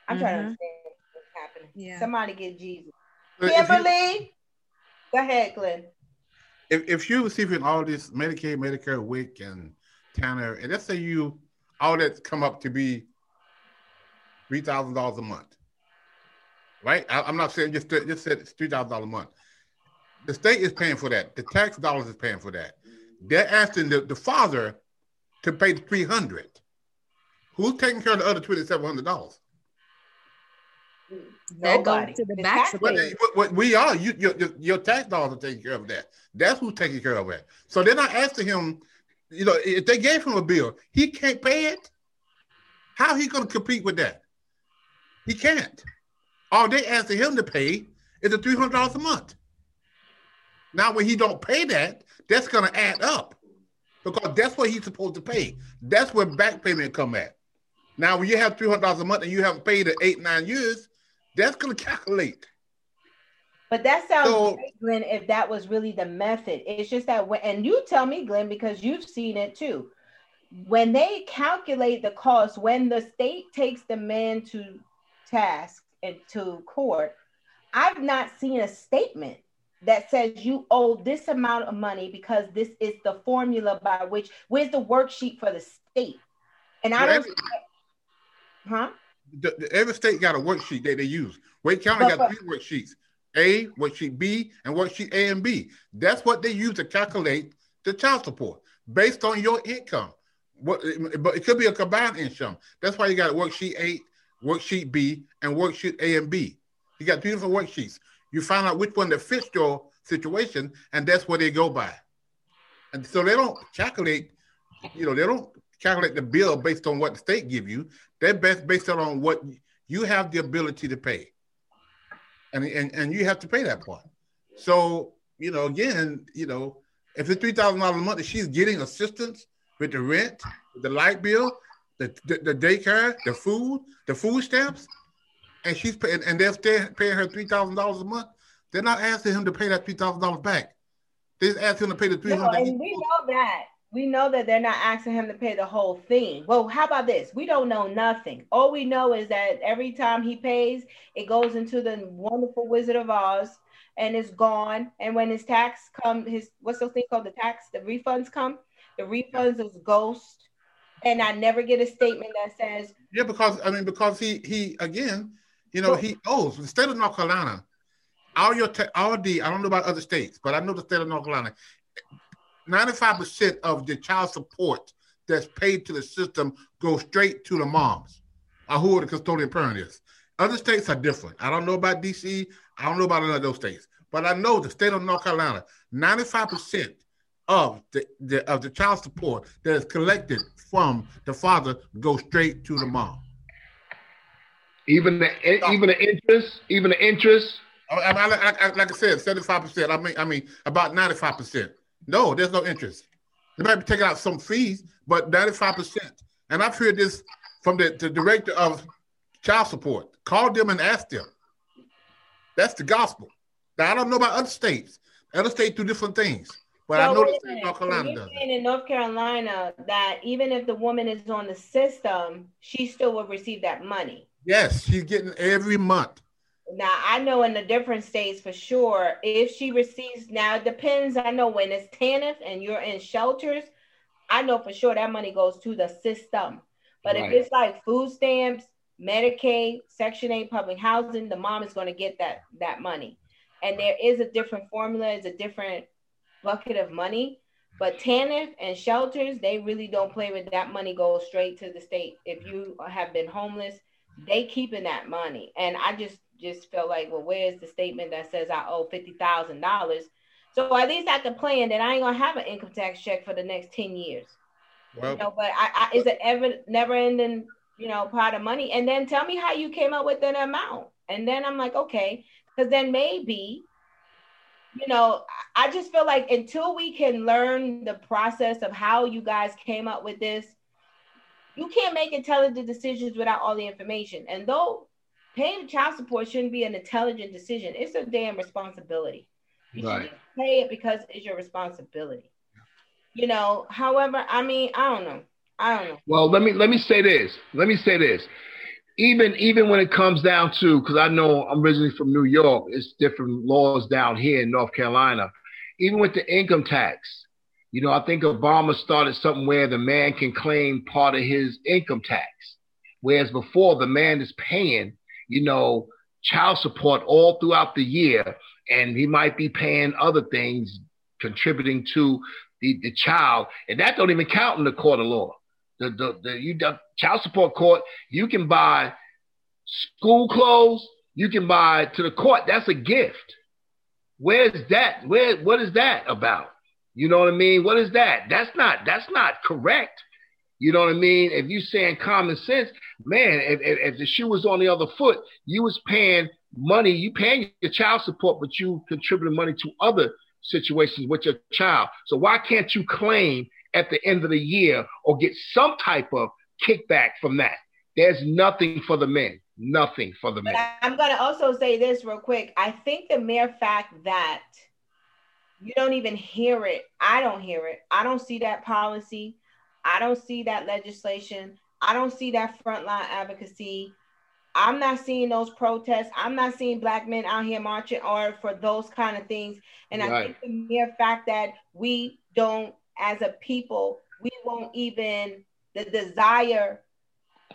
I'm mm-hmm. trying to mm-hmm. understand what's happening. Yeah. Somebody get Jesus. Kimberly, you, go ahead, Glenn. If, if you're receiving all this Medicaid, Medicare, WIC, and TANF, and let's say you all that's come up to be three thousand dollars a month. Right? I, am not saying just just said it's three thousand dollars a month. The state is paying for that. The tax dollars is paying for that. They're asking the, the father to pay the three hundred. Who's taking care of the other twenty seven hundred dollars? That goes to the back. What, what, we are, you, your, your tax dollars are taking care of that. That's who's taking care of that. So they're not asking him, you know, if they gave him a bill, he can't pay it. How he going to compete with that? He can't. All they asking him to pay is the three hundred dollars a month. Now, when he don't pay that, that's gonna add up because that's what he's supposed to pay. That's where back payment come at. Now, when you have three hundred dollars a month and you haven't paid it eight nine years, that's gonna calculate. But that sounds so, great, Glenn, if that was really the method. It's just that when, and you tell me, Glenn, because you've seen it too. When they calculate the cost, when the state takes the man to task into court, I've not seen a statement that says you owe this amount of money because this is the formula by which where's the worksheet for the state? And i don't huh? The, the, every state got a worksheet that they use. Wake county but, got three worksheets a worksheet b and worksheet a and b. That's what they use to calculate the child support based on your income. What but it could be a combined income. That's why you got worksheet a worksheet B, and worksheet A and B. You got two different worksheets. You find out which one that fits your situation, and that's what they go by. And so they don't calculate, you know, they don't calculate the bill based on what the state give you. They're based on what you have the ability to pay. And, and, and you have to pay that part. So, you know, again, you know, if it's three thousand dollars a month, she's getting assistance with the rent, with the light bill, the, the, the daycare, the food, the food stamps, and she's paying, and they're still paying her three thousand dollars a month. They're not asking him to pay that three thousand dollars back. They just ask him to pay the three hundred. No, and we know that. We know that they're not asking him to pay the whole thing. Well, how about this? We don't know nothing. All we know is that every time he pays, it goes into the wonderful Wizard of Oz and it's gone. And when his tax come, his what's the thing called the tax, the refunds come, the refunds is ghost and I never get a statement that says yeah because I mean because he he again you know he owes the state of North Carolina all your te- all the I don't know about other states but I know the state of North Carolina 95% of the child support that's paid to the system goes straight to the moms or who the custodian parent is. Other states are different. I don't know about DC. I don't know about any of those states. But I know the state of North Carolina, 95% of the, the of the child support that is collected from the father go straight to the mom. Even the even the interest, even the interest. I, I, I, like I said, seventy-five percent. I mean, I mean about ninety-five percent. No, there's no interest. They might be taking out some fees, but ninety-five percent. And I've heard this from the, the director of child support. Call them and ask them. That's the gospel. Now I don't know about other states. Other states do different things. But so I know the state of North Carolina does. Saying in North Carolina that even if the woman is on the system, she still will receive that money. Yes, she's getting every month. Now I know in the different states for sure, if she receives now it depends. I know when it's TANF and you're in shelters, I know for sure that money goes to the system. But right. if it's like food stamps, Medicaid, Section 8 public housing, the mom is going to get that that money. And there is a different formula, it's a different bucket of money. But TANF and shelters, they really don't play with that money goes straight to the state. If you have been homeless, they keeping that money. And I just just felt like, well, where's the statement that says I owe fifty thousand dollars? So at least I can plan that I ain't gonna have an income tax check for the next ten years. Well, you know, but I, I is it ever never ending, you know, pot of money? And then tell me how you came up with that amount. And then I'm like, okay, because then maybe, you know, I just feel like until we can learn the process of how you guys came up with this, you can't make intelligent decisions without all the information. And though paying child support shouldn't be an intelligent decision, it's a damn responsibility. You right. should pay it because it's your responsibility. You know, however, I mean, I don't know. I don't know. Well, let me let me say this. Let me say this. Even even when it comes down to because I know I'm originally from New York, it's different laws down here in North Carolina. Even with the income tax, you know, I think Obama started something where the man can claim part of his income tax, whereas before the man is paying, you know, child support all throughout the year, and he might be paying other things, contributing to the, the child, and that don't even count in the court of law. The the, the you the child support court, you can buy school clothes, you can buy to the court. That's a gift. Where's that? Where what is that about? You know what I mean? What is that? That's not that's not correct. You know what I mean? If you're saying common sense, man, if, if, if, the shoe was on the other foot, you was paying money, you paying your child support, but you contributing money to other situations with your child. So why can't you claim at the end of the year or get some type of kickback from that? There's nothing for the men. Nothing for the men. I'm going to also say this real quick. I think the mere fact that you don't even hear it. I don't hear it. I don't see that policy. I don't see that legislation. I don't see that frontline advocacy. I'm not seeing those protests. I'm not seeing black men out here marching or for those kind of things. And right. I think the mere fact that we don't, as a people, we won't even the desire.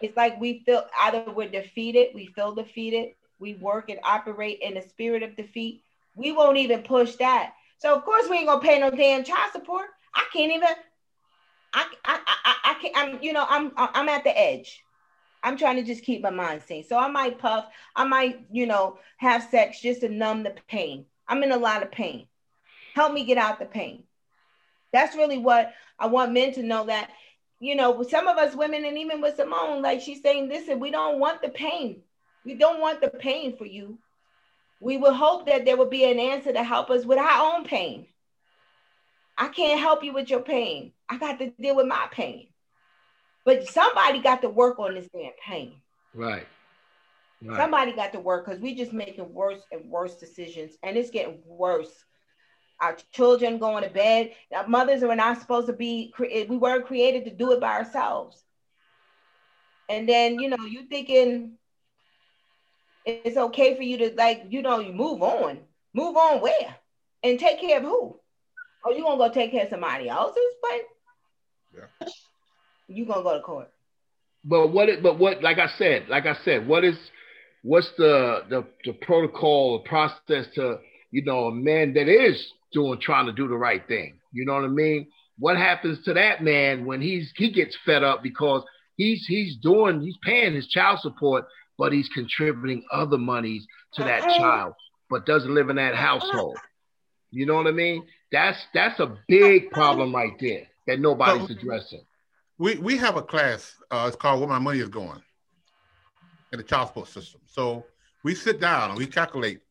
It's like we feel either we're defeated, we feel defeated, we work and operate in the spirit of defeat. We won't even push that. So of course we ain't gonna pay no damn child support. I can't even. I I I, I can't. I'm you know I'm I'm at the edge. I'm trying to just keep my mind sane. So I might puff. I might you know have sex just to numb the pain. I'm in a lot of pain. Help me get out the pain. That's really what I want men to know that you know some of us women and even with Simone, like she's saying, listen, we don't want the pain. We don't want the pain for you we would hope that there would be an answer to help us with our own pain. I can't help you with your pain. I got to deal with my pain. But somebody got to work on this damn pain. Right. right. Somebody got to work because we just making worse and worse decisions, and it's getting worse. Our children going to bed. Our mothers are not supposed to be. We weren't created to do it by ourselves. And then you know you thinking it's okay for you to like, you know, you move on. Move on where? And take care of who? Oh, you gonna go take care of somebody else's, but yeah. you gonna go to court. But what it, but what like I said, like I said, what is what's the the, the protocol, the process to, you know, a man that is doing trying to do the right thing. You know what I mean? What happens to that man when he's he gets fed up because He's he's doing he's paying his child support, but he's contributing other monies to that child, but doesn't live in that household. You know what I mean? That's that's a big problem right there that nobody's addressing. We we have a class. Uh, it's called "Where My Money Is Going" in the child support system. So we sit down and we calculate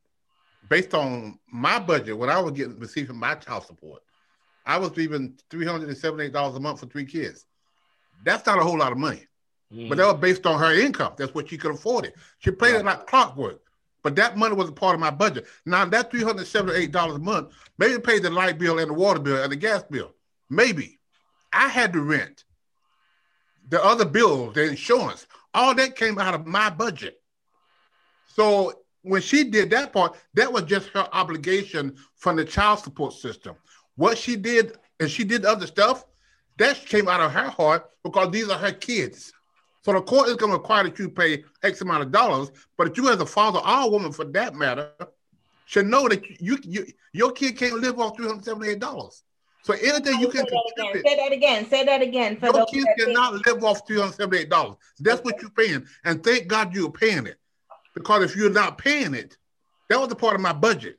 based on my budget what I was getting receiving my child support. I was leaving three hundred and seventy-eight dollars a month for three kids. That's not a whole lot of money, mm. but that was based on her income. That's what she could afford it. She played it like clockwork. But that money was a part of my budget. Now that three hundred seventy-eight dollars a month maybe paid the light bill and the water bill and the gas bill. Maybe I had to rent the other bills, the insurance, all that came out of my budget. So when she did that part, that was just her obligation from the child support system. What she did, and she did other stuff, that came out of her heart because these are her kids. So the court is going to require that you pay X amount of dollars, but you as a father or a woman for that matter should know that you, you your kid can't live off three hundred seventy eight dollars. So anything you can say that, say that again. Say that again. For your kids cannot live off three hundred seventy eight dollars. That's what you're paying, and thank God you're paying it, because if you're not paying it, that was a part of my budget.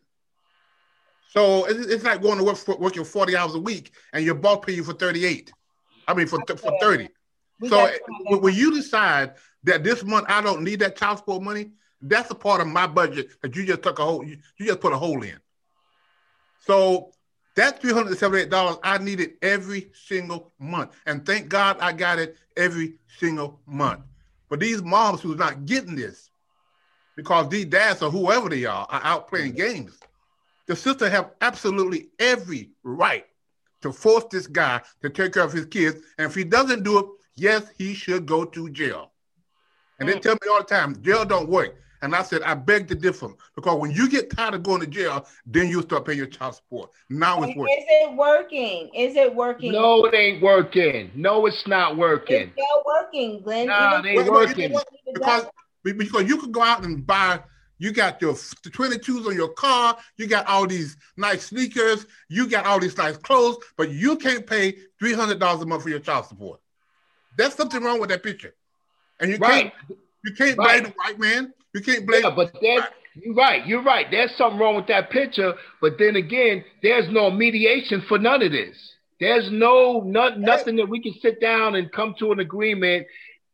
So it's, like going to work for, working forty hours a week, and your boss pay you for thirty eight. I mean for for thirty. We so when you decide that this month I don't need that child support money, that's a part of my budget that you just took a hole, you, you just put a hole in. So that $378 I needed every single month. And thank God I got it every single month. But these moms who's not getting this, because these dads or whoever they are are out playing games, the sister have absolutely every right to force this guy to take care of his kids. And if he doesn't do it, yes, he should go to jail. And they mm. tell me all the time, jail don't work. And I said, I beg to differ because when you get tired of going to jail, then you start paying your child support. Now it's working. Is it working? Is it working? No, it ain't working. No, it's not working. It's not working, Glenn. No, it ain't working. Because, because you could go out and buy you got your 22s on your car. You got all these nice sneakers. You got all these nice clothes, but you can't pay $300 a month for your child support. There's something wrong with that picture. And you right. can't you can't right. blame the white man. You can't blame. Yeah, but that you're right. You're right. There's something wrong with that picture. But then again, there's no mediation for none of this. There's no not, nothing that we can sit down and come to an agreement.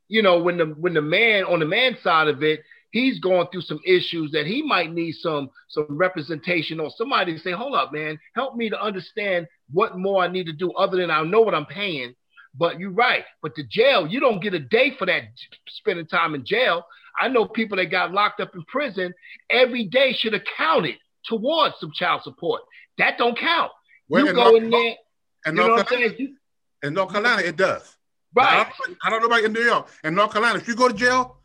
You know, when the when the man on the man side of it, he's going through some issues that he might need some some representation or somebody to say, hold up, man, help me to understand what more I need to do other than I know what I'm paying. But you're right. But the jail, you don't get a day for that spending time in jail. I know people that got locked up in prison every day should have counted towards some child support. That don't count. Well, you go North, in there. And you know what I'm saying? In North Carolina, it does. Right. I don't, know about in New York. In North Carolina, if you go to jail,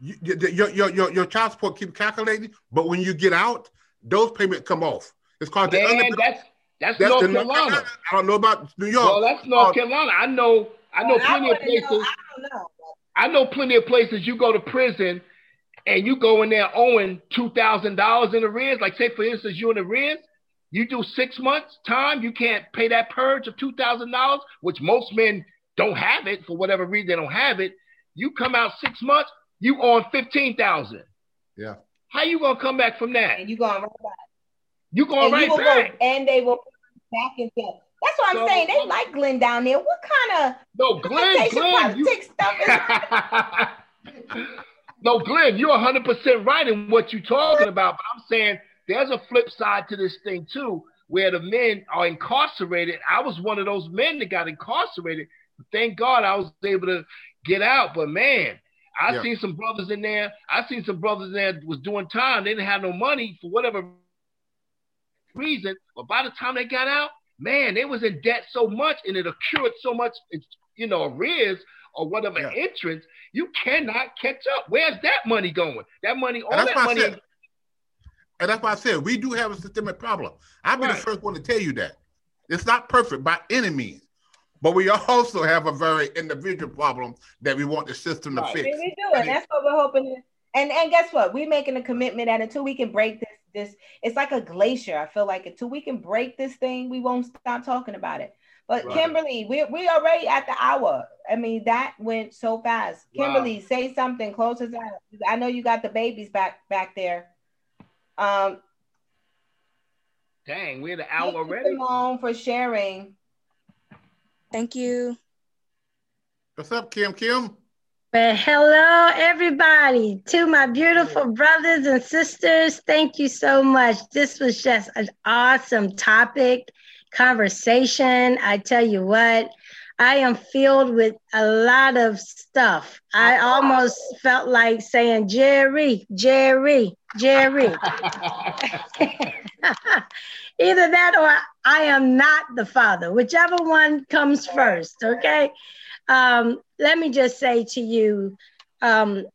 you, your, your, your, your child support keep calculating, but when you get out, those payments come off. It's called Man, the under- that's that's, that's North Carolina. Carolina. I don't know about New York. Well, that's North uh, Carolina. I know. I know plenty I of places. Know, I, know. I know plenty of places. You go to prison, and you go in there owing two thousand dollars in arrears. Like say for instance, you in arrears. You do six months time. You can't pay that purge of two thousand dollars, which most men don't have it for whatever reason. They don't have it. You come out six months. You own fifteen thousand. Yeah. How you gonna come back from that? And you going right back. You going right back. Go, and they will back into that's what I'm so, saying. They like Glenn down there. What kind of no Glenn? Glenn, you... stuff is No, Glenn, you're 100 percent right in what you're talking about. But I'm saying there's a flip side to this thing too, where the men are incarcerated. I was one of those men that got incarcerated. Thank God I was able to get out. But man, I yeah. seen some brothers in there. I seen some brothers in there that was doing time. They didn't have no money for whatever reason. But by the time they got out, man, they was in debt so much and it accrued so much, you know, arrears or whatever yeah. entrance, you cannot catch up. Where's that money going? That money, all that money. Said, and that's why I said we do have a systemic problem. I've been right. the first one to tell you that. It's not perfect by any means. But we also have a very individual problem that we want the system to right. fix. We do, and that's what we're hoping. And and guess what? We're making a commitment that until we can break this this it's like a glacier. I feel like until we can break this thing, we won't stop talking about it. But right. Kimberly, we we already at the hour. I mean, that went so fast. Wow. Kimberly, say something. Close us out. I know you got the babies back back there. Um. Dang, we're the hour already. Simone for sharing. Thank you. What's up, Kim? Kim. Well, hello, everybody, to my beautiful brothers and sisters. Thank you so much. This was just an awesome topic, conversation. I tell you what, I am filled with a lot of stuff. I almost felt like saying, Jerry, Jerry, Jerry. Either that or I am not the father, whichever one comes first, okay? Um, let me just say to you, um,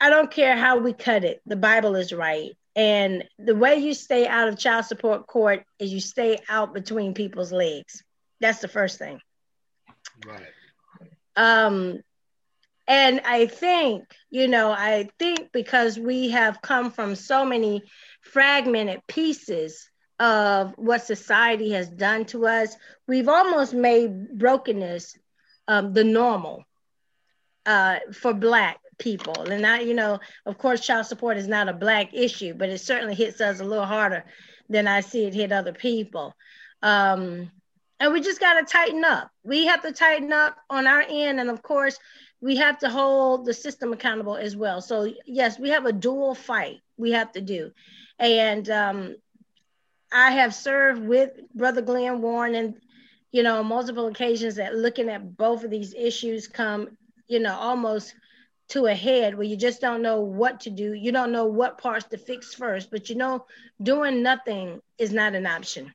I don't care how we cut it, the Bible is right. And the way you stay out of child support court is you stay out between people's legs. That's the first thing. Right. Um, and I think, you know, I think because we have come from so many fragmented pieces of what society has done to us, we've almost made brokenness um, the normal uh, for Black people. And I, you know, of course, child support is not a Black issue, but it certainly hits us a little harder than I see it hit other people. Um, and we just got to tighten up. We have to tighten up on our end. And of course, we have to hold the system accountable as well. So, yes, we have a dual fight we have to do. And um, I have served with Brother Glenn Warren and you know, multiple occasions that looking at both of these issues come, you know, almost to a head where you just don't know what to do. You don't know what parts to fix first, but you know, doing nothing is not an option.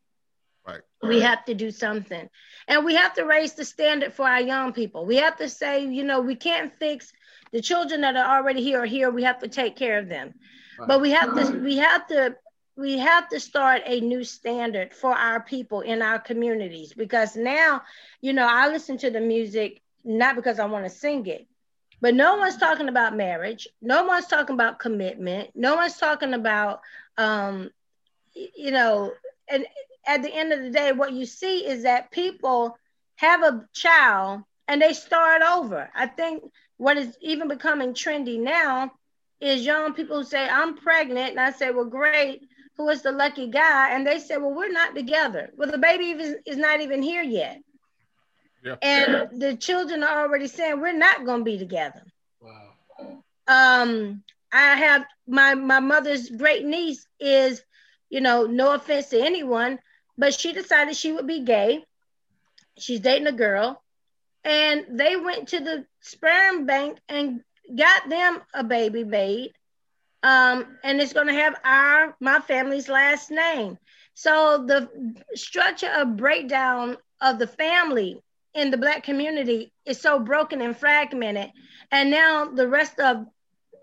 Right. We have to do something. And we have to raise the standard for our young people. We have to say, you know, we can't fix the children that are already here or here. We have to take care of them. Right. But we have to we have to we have to start a new standard for our people in our communities because now, you know, I listen to the music not because I want to sing it, but no one's talking about marriage. No one's talking about commitment. No one's talking about, um, you know, and at the end of the day, what you see is that people have a child and they start over. I think what is even becoming trendy now is young people who say, I'm pregnant. And I say, well, great who is the lucky guy, and they said, "Well, we're not together. Well, the baby is, is not even here yet." Yeah. And the children are already saying we're not going to be together. Wow. Um, I have my my mother's great niece is, you know, no offense to anyone, but she decided she would be gay. She's dating a girl, and they went to the sperm bank and got them a baby made um, and it's going to have our my family's last name. So the structure of breakdown of the family in the black community is so broken and fragmented, and now the rest of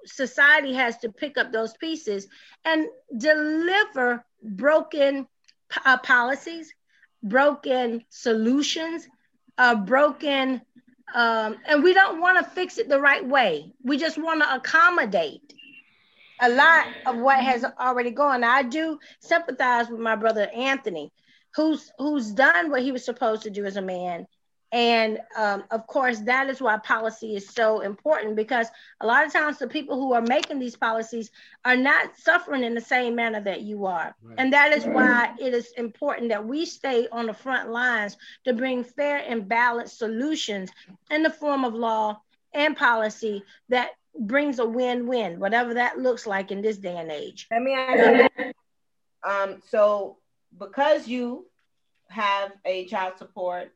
society has to pick up those pieces and deliver broken uh, policies, broken solutions, uh, broken, um, and we don't want to fix it the right way. We just want to accommodate a lot of what has already gone. I do sympathize with my brother Anthony, who's who's done what he was supposed to do as a man. And um, of course, that is why policy is so important because a lot of times the people who are making these policies are not suffering in the same manner that you are. Right. And that is why it is important that we stay on the front lines to bring fair and balanced solutions in the form of law and policy that brings a win-win, whatever that looks like in this day and age. Let me ask you. Um, so because you have a child support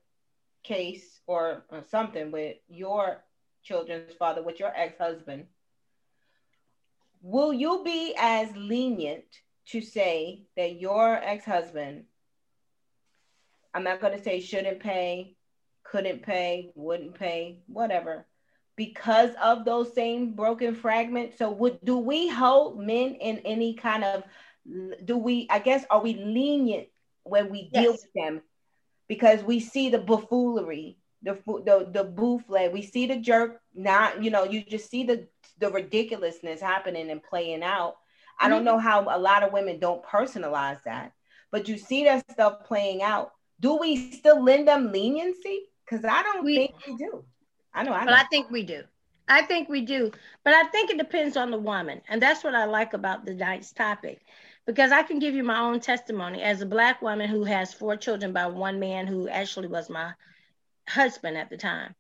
case or, or something with your children's father, with your ex-husband, will you be as lenient to say that your ex-husband i'm not going to say shouldn't pay couldn't pay wouldn't pay whatever because of those same broken fragments. So would do we hold men in any kind of do we I guess are we lenient when we deal with them because we see the buffoonery, the the the buffle, we see the jerk not, you know, you just see the the ridiculousness happening and playing out. I don't mm-hmm. know how a lot of women don't personalize that, but you see that stuff playing out. Do we still lend them leniency? Because I don't we, think we do. I know. I but I think we do. I think we do. But I think it depends on the woman, and that's what I like about the night's topic, because I can give you my own testimony as a black woman who has four children by one man who actually was my husband at the time.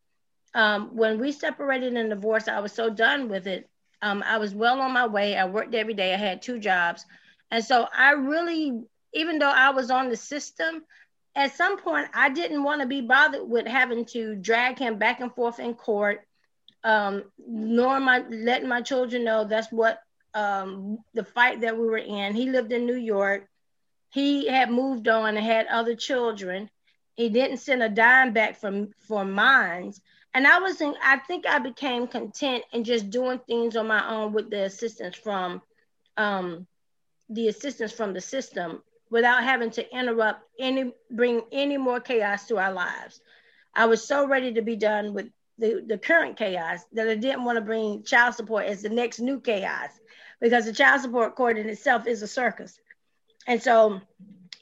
Um, when we separated and divorced, I was so done with it um, I was well on my way. I worked every day. I had two jobs. And so I really, even though I was on the system, at some point I didn't want to be bothered with having to drag him back and forth in court, um, nor my letting my children know that's what um, the fight that we were in. He lived in New York. He had moved on and had other children. He didn't send a dime back from for mines and I was in, I think I became content in just doing things on my own with the assistance from um, the assistance from the system without having to interrupt any bring any more chaos to our lives. I was so ready to be done with the, the current chaos that I didn't want to bring child support as the next new chaos because the child support court in itself is a circus. And so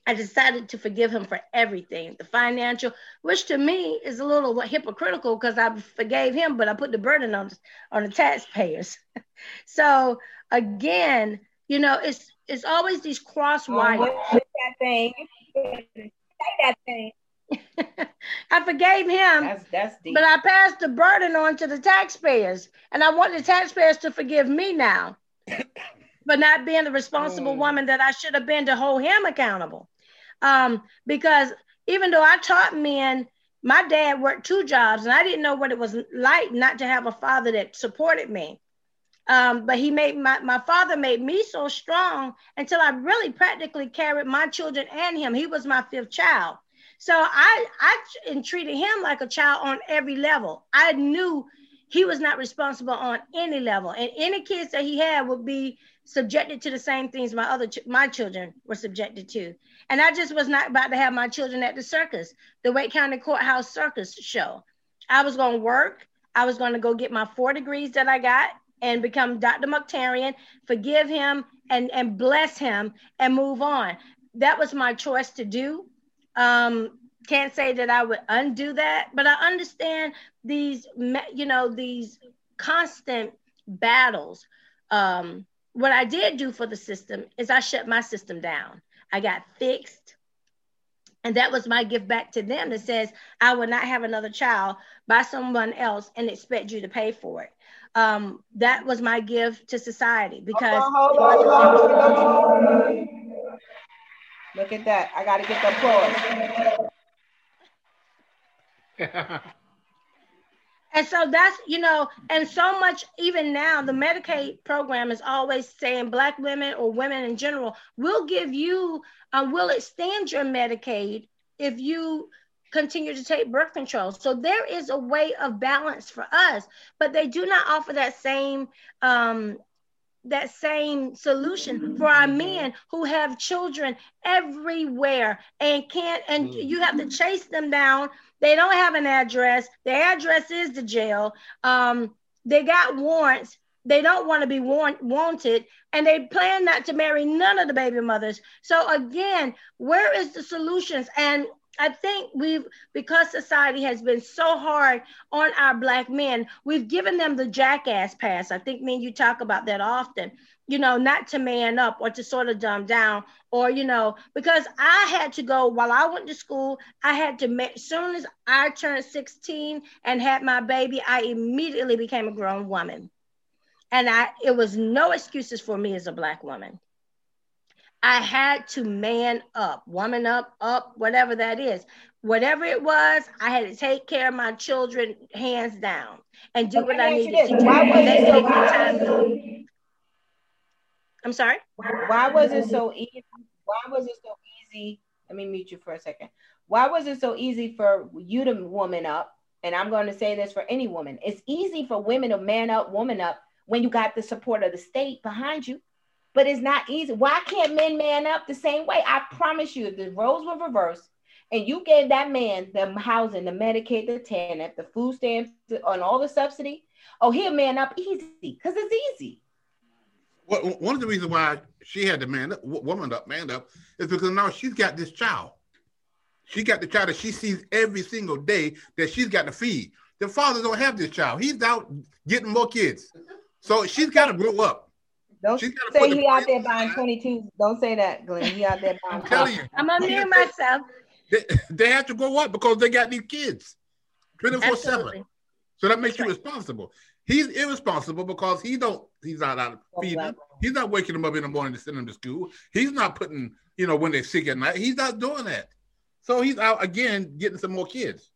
I decided to forgive him for everything, the financial, which to me is a little hypocritical because I forgave him, but I put the burden on on the taxpayers. so again, you know, it's it's always these cross wires. Oh, that thing? Say that thing. I forgave him, that's, that's but I passed the burden on to the taxpayers, and I want the taxpayers to forgive me now for not being the responsible mm. woman that I should have been to hold him accountable. Um, because even though I taught men, my dad worked two jobs and I didn't know what it was like not to have a father that supported me. Um, but he made my, my father made me so strong until I really practically carried my children and him. He was my fifth child. So I, I treated him like a child on every level. I knew he was not responsible on any level and any kids that he had would be subjected to the same things my other ch- my children were subjected to and i just was not about to have my children at the circus the wake county courthouse circus show i was going to work i was going to go get my four degrees that i got and become dr Mokhtarian forgive him and and bless him and move on that was my choice to do um, can't say that I would undo that, but I understand these, you know, these constant battles. Um, what I did do for the system is I shut my system down. I got fixed. And that was my gift back to them that says, I will not have another child by someone else and expect you to pay for it. Um, that was my gift to society because. Hold on, hold on, hold on. Look at that. I got to get the applause. and so that's you know and so much even now the medicaid program is always saying black women or women in general will give you uh, will extend your medicaid if you continue to take birth control so there is a way of balance for us but they do not offer that same um, that same solution for our men who have children everywhere and can't and you have to chase them down they don't have an address. Their address is the jail. Um, they got warrants. They don't want to be want- wanted, and they plan not to marry none of the baby mothers. So again, where is the solutions? And I think we've because society has been so hard on our black men, we've given them the jackass pass. I think me and you talk about that often you know, not to man up or to sort of dumb down or, you know, because I had to go while I went to school, I had to, as soon as I turned 16 and had my baby, I immediately became a grown woman. And I, it was no excuses for me as a Black woman. I had to man up, woman up, up, whatever that is. Whatever it was, I had to take care of my children hands down and do what I needed to do. Why was it so I'm sorry. Why was it so easy? Why was it so easy? Let me mute you for a second. Why was it so easy for you to woman up? And I'm going to say this for any woman. It's easy for women to man up, woman up when you got the support of the state behind you. But it's not easy. Why can't men man up the same way? I promise you, if the roles were reversed and you gave that man the housing, the Medicaid, the TANF, the food stamps, on all the subsidy, oh, he'll man up easy because it's easy. Well, one of the reasons why she had to man up, woman up, man up, is because now she's got this child. She got the child that she sees every single day that she's got to feed. The father don't have this child. He's out getting more kids. So she's got to grow up. Don't say he out there buying 22. Don't say that, Glenn. He out there buying. I'm telling you. I'm unmuting myself. They, they have to grow up because they got these kids 24 7. So that makes That's you right. responsible. He's irresponsible because he don't. He's not out feeding. He's not waking them up in the morning to send them to school. He's not putting, you know, when they're sick at night. He's not doing that. So he's out again getting some more kids.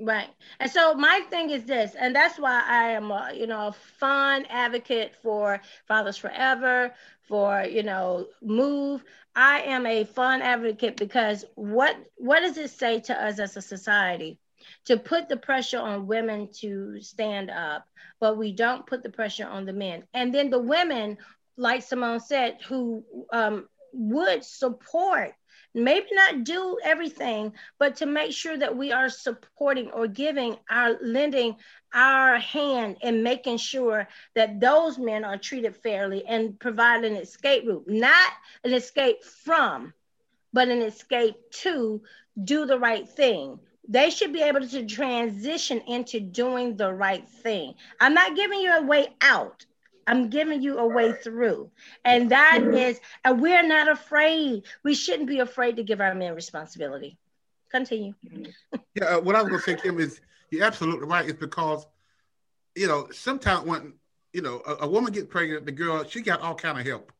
Right. And so my thing is this, and that's why I am, a, you know, a fun advocate for Fathers Forever, for you know, Move. I am a fun advocate because what what does it say to us as a society? To put the pressure on women to stand up, but we don't put the pressure on the men. And then the women, like Simone said, who um, would support maybe not do everything, but to make sure that we are supporting or giving our lending our hand and making sure that those men are treated fairly and provide an escape route, not an escape from, but an escape to do the right thing. They should be able to transition into doing the right thing. I'm not giving you a way out. I'm giving you a way through. And that is, and we're not afraid. We shouldn't be afraid to give our men responsibility. Continue. yeah, uh, what I was going to say, Kim, is you're absolutely right. It's because, you know, sometimes when, you know, a, a woman gets pregnant, the girl, she got all kind of help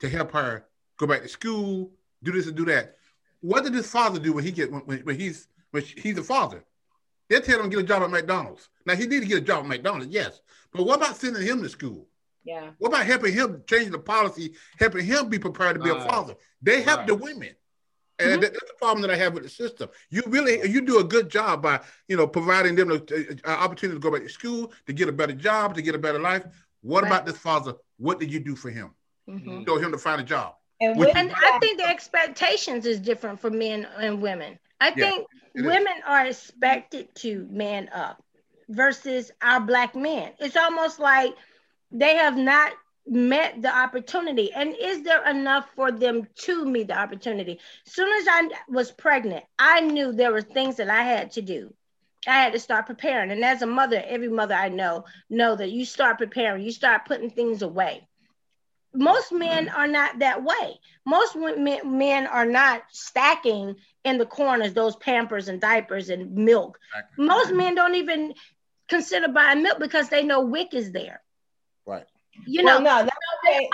to help her go back to school, do this and do that. What did his father do when he get when, when he's when he's a father? They tell him to get a job at McDonald's. Now he need to get a job at McDonald's, yes. But what about sending him to school? Yeah. What about helping him change the policy, helping him be prepared to be right. a father? They help right. the women. And mm-hmm. that's the problem that I have with the system. You really you do a good job by you know providing them an uh, opportunity to go back to school, to get a better job, to get a better life. What right. about this father? What did you do for him? Mm-hmm. Show him to find a job. And, and I think the expectations is different for men and women. I think yeah, women is. are expected to man up versus our black men. It's almost like they have not met the opportunity. And is there enough for them to meet the opportunity? Soon as i was pregnant i knew there were things that i had to do. I had to start preparing. And as a mother every mother i know know that you start preparing you start putting things away. Most men mm-hmm. are not that way. Most men are not stacking in the corners those pampers and diapers and milk. Most mm-hmm. men don't even consider buying milk because they know WIC is there. You well, know, no, that's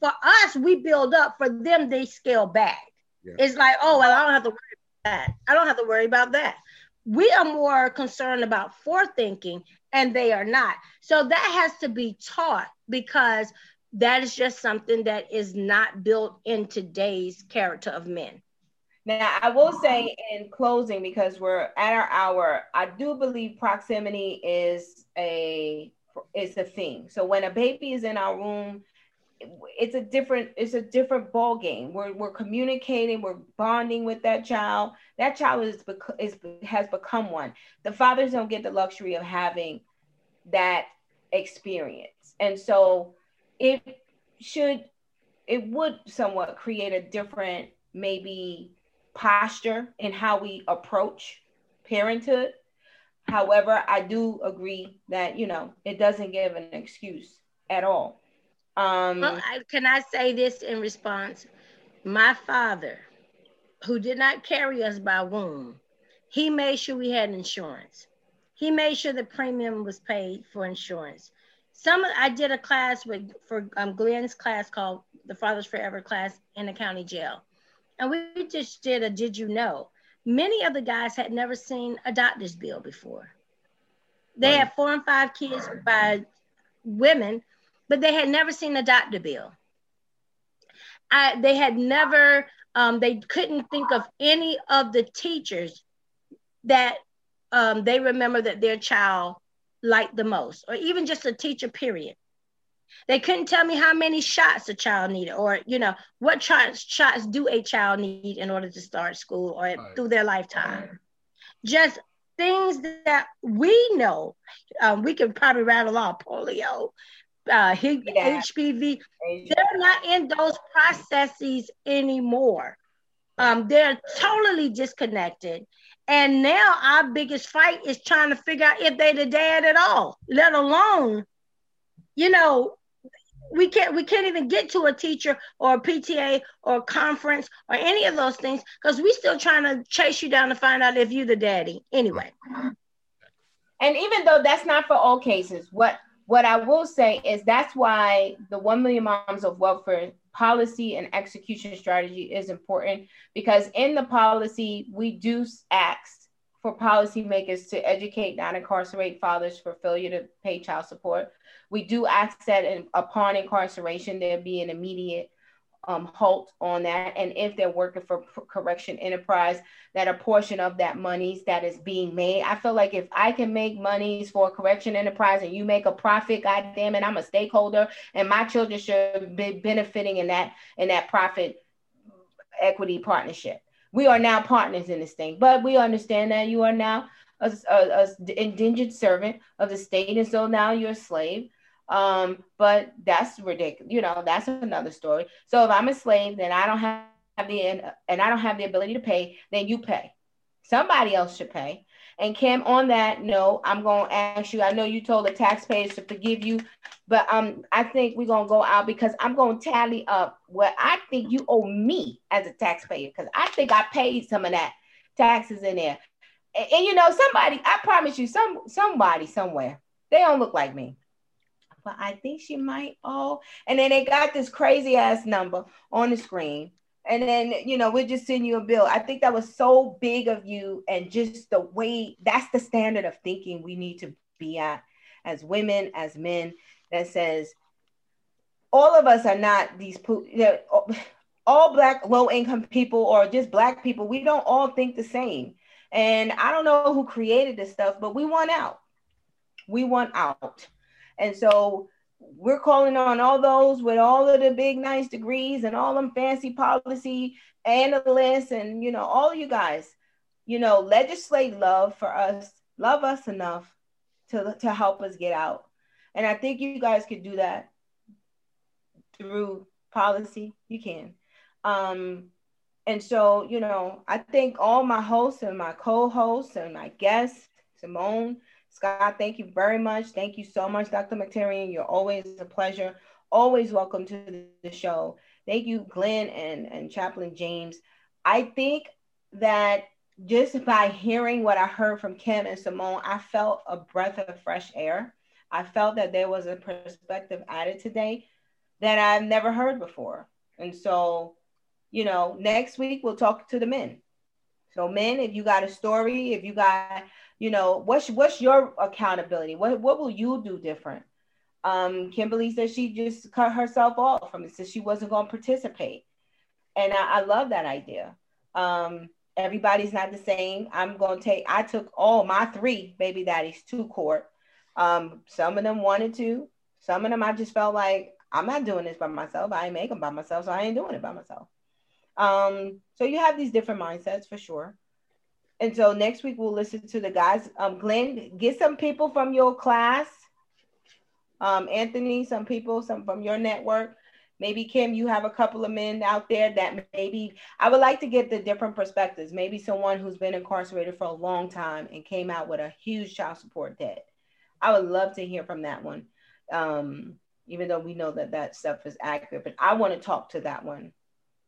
for, for us, we build up. For them, they scale back. Yeah. It's like, oh, well, I don't have to worry about that. I don't have to worry about that. We are more concerned about forethinking, and they are not. So that has to be taught because that is just something that is not built in today's character of men. Now, I will say in closing, because we're at our hour, I do believe proximity is a is a thing. So when a baby is in our room, it's a different it's a different ball game. We're we're communicating, we're bonding with that child. That child is is has become one. The fathers don't get the luxury of having that experience, and so it should it would somewhat create a different maybe posture in how we approach parenthood However, I do agree that you know it doesn't give an excuse at all. Um, well, I, can I say this in response? My father, who did not carry us by womb, he made sure we had insurance. He made sure the premium was paid for insurance. Some I did a class with for um, Glenn's class called the Fathers Forever class in the county jail, and we just did a Did You Know? Many of the guys had never seen a doctor's bill before. They right. had four and five kids by women, but they had never seen a doctor bill. I, they had never, um, they couldn't think of any of the teachers that um, they remember that their child liked the most, or even just a teacher, period. They couldn't tell me how many shots a child needed, or you know what shots shots do a child need in order to start school or right. through their lifetime. Just things that we know. Um, we can probably rattle off polio, uh, HPV. They're not in those processes anymore. Um, they're totally disconnected. And now our biggest fight is trying to figure out if they're the dad at all, let alone, you know, we can't we can't even get to a teacher or a PTA or a conference or any of those things because we're still trying to chase you down to find out if you're the daddy anyway. And even though that's not for all cases, what what I will say is that's why the 1 million moms of welfare policy and execution strategy is important because in the policy we do ask for policymakers to educate non-incarcerate fathers for failure to pay child support we do ask that in, upon incarceration, there be an immediate um, halt on that. And if they're working for correction enterprise, that a portion of that monies that is being made. I feel like if I can make monies for correction enterprise and you make a profit, God damn it, I'm a stakeholder and my children should be benefiting in that in that profit equity partnership. We are now partners in this thing, but we understand that you are now a, a, a indentured servant of the state, and so now you're a slave. Um, but that's ridiculous. You know, that's another story. So if I'm a slave, then I don't have the and I don't have the ability to pay, then you pay. Somebody else should pay. And Kim, on that note, I'm gonna ask you. I know you told the taxpayers to forgive you, but um, I think we're gonna go out because I'm gonna tally up what I think you owe me as a taxpayer because I think I paid some of that taxes in there. And, and you know, somebody, I promise you, some somebody somewhere, they don't look like me but I think she might Oh, And then they got this crazy ass number on the screen. And then, you know, we'll just send you a bill. I think that was so big of you. And just the way that's the standard of thinking we need to be at as women, as men, that says all of us are not these, know, all black low income people or just black people. We don't all think the same. And I don't know who created this stuff, but we want out. We want out. And so we're calling on all those with all of the big nice degrees and all them fancy policy analysts and you know all you guys you know legislate love for us love us enough to to help us get out. And i think you guys could do that through policy. You can. Um and so you know i thank all my hosts and my co-hosts and my guests simone Scott, thank you very much. Thank you so much, Dr. Mokhtarian. You're always a pleasure. Always welcome to the show. Thank you, Glenn and, and Chaplain James. I think that just by hearing what I heard from Kim and Simone, I felt a breath of fresh air. I felt that there was a perspective added today that I've never heard before. And so, you know, next week we'll talk to the men. So, men, if you got a story, if you got you know what's what's your accountability? What what will you do different? Um kimberly said she just cut herself off from it said she wasn't going to participate. And I, I love that idea. Um everybody's not the same. I'm going to take i took all my three baby daddies to court. Um some of them wanted to some of them i just felt like i'm not doing this by myself. I ain't them by myself so i ain't doing it by myself. Um so you have these different mindsets for sure and so next week we'll listen to the guys. Um, Glenn, get some people from your class. Um, Anthony, some people, some from your network. Maybe Kim, you have a couple of men out there that maybe I would like to get the different perspectives. Maybe someone who's been incarcerated for a long time and came out with a huge child support debt. I would love to hear from that one. Um, even though we know that that stuff is accurate, but I want to talk to that one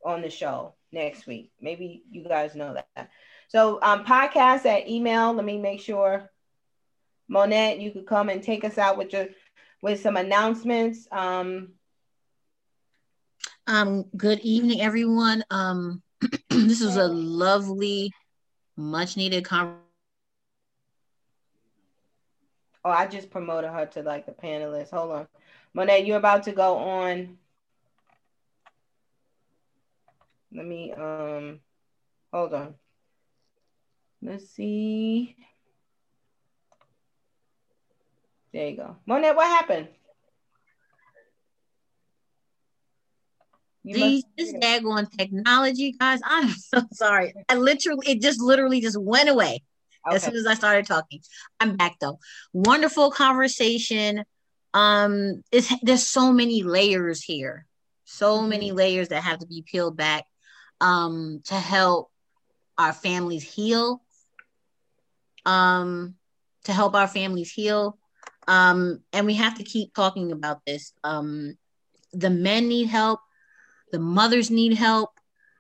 on the show next week. Maybe you guys know that. So um, podcast at email. Let me make sure, Monette, you could come and take us out with your with some announcements. Um, um good evening, everyone. Um, this was a lovely, much needed conversation. Oh, I just promoted her to like the panelist. Hold on. Monet, you're about to go on. Let me um hold on. Let's see. There you go. Monet, what happened? You These this daggone technology, guys. I'm so sorry. I literally, it just literally just went away okay. as soon as I started talking. I'm back though. Wonderful conversation. Um, it's there's so many layers here, so mm-hmm. many layers that have to be peeled back um, to help our families heal. Um, to help our families heal. Um, and we have to keep talking about this. Um, the men need help, the mothers need help,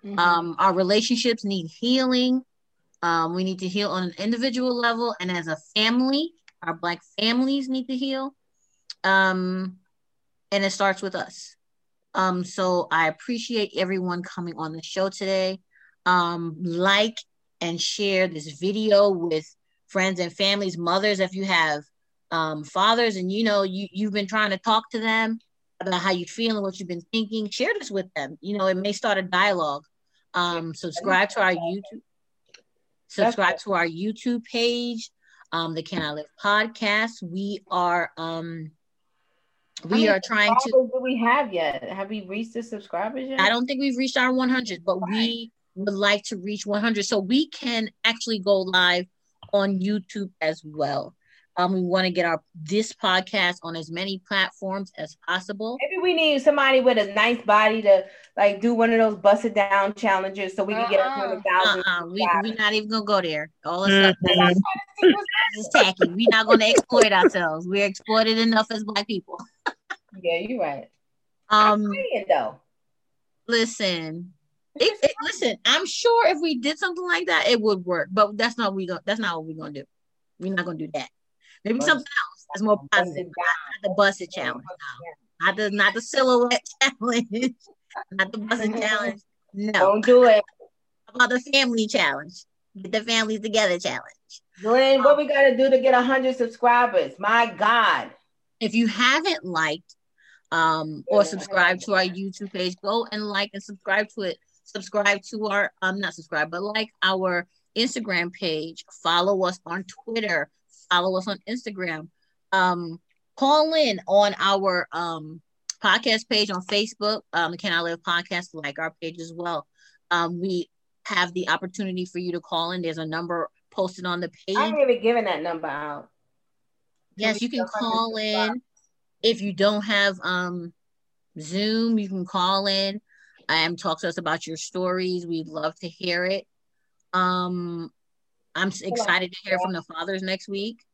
mm-hmm. um, our relationships need healing. Um, we need to heal on an individual level, and as a family, our Black families need to heal. Um, and it starts with us. Um, so I appreciate everyone coming on the show today. Um, like and share this video with friends and families, mothers, if you have um, fathers and you know you, you've been trying to talk to them about how you feel and what you've been thinking, share this with them. You know, it may start a dialogue. Um, subscribe to our YouTube. Subscribe to our YouTube page, um, the Can I Live podcast. We are um we are trying to do we have yet? Have we reached the subscribers yet? I don't think we've reached our 100, but right. we would like to reach 100 so we can actually go live on YouTube as well. Um, we want to get our this podcast on as many platforms as possible. Maybe we need somebody with a nice body to like do one of those busted down challenges so we can uh-uh. get a hundred thousand. Uh-uh. We we're not even gonna go there. All of mm-hmm. is tacky. We're not gonna exploit ourselves. We're exploited enough as black people. yeah, you're right. Um, I'm though. Listen, it, it, listen, I'm sure if we did something like that, it would work. But that's not we go. That's not what we're gonna do. We're not gonna do that. Maybe something else that's more positive. Not, not the busted challenge. No. Not the not the silhouette challenge. not the busted challenge. No. Don't do it. About the family challenge. Get the families together challenge. Glenn, what we gotta do to get hundred subscribers? My God. If you haven't liked um, or subscribed to our YouTube page, go and like and subscribe to it subscribe to our um not subscribe, but like our Instagram page, follow us on Twitter, follow us on Instagram. Um, call in on our um podcast page on Facebook, um, Can I Live Podcast, like our page as well. Um, we have the opportunity for you to call in. There's a number posted on the page. I'm even giving that number out. Yes, you can call in. If you don't have um Zoom, you can call in. Um, talk to us about your stories. We'd love to hear it. Um, I'm excited to hear from the fathers next week.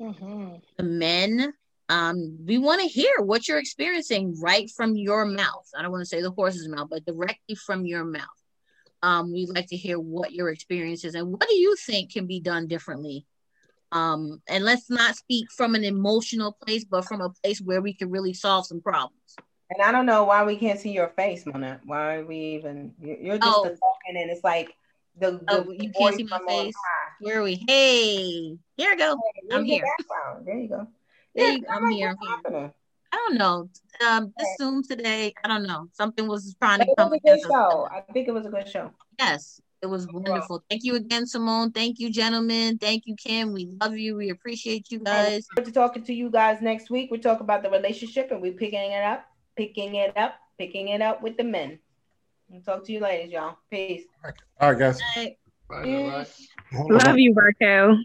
Mm-hmm. The men, um, we want to hear what you're experiencing right from your mouth. I don't want to say the horse's mouth, but directly from your mouth. Um, we'd like to hear what your experience is and what do you think can be done differently. Um, and let's not speak from an emotional place, but from a place where we can really solve some problems. And I don't know why we can't see your face, Mona. Why are we even? You're just oh. talking, and it's like the, the oh, you can't see my face. Where are we? Hey, here we go. Hey, I'm here. There you go. There yeah, you go. I'm here. I'm here. I don't know. Um, this Zoom today, I don't know. Something was trying to come. It was a good show. I think it was a good show. Yes, it was wonderful. Thank you again, Simone. Thank you, gentlemen. Thank you, Kim. We love you. We appreciate you guys. We're talking to you guys next week. We talk about the relationship and we're picking it up picking it up, picking it up with the men. I'll talk to you later, y'all. Peace. All right, guys. Bye. Bye. Bye. Love you, Barco.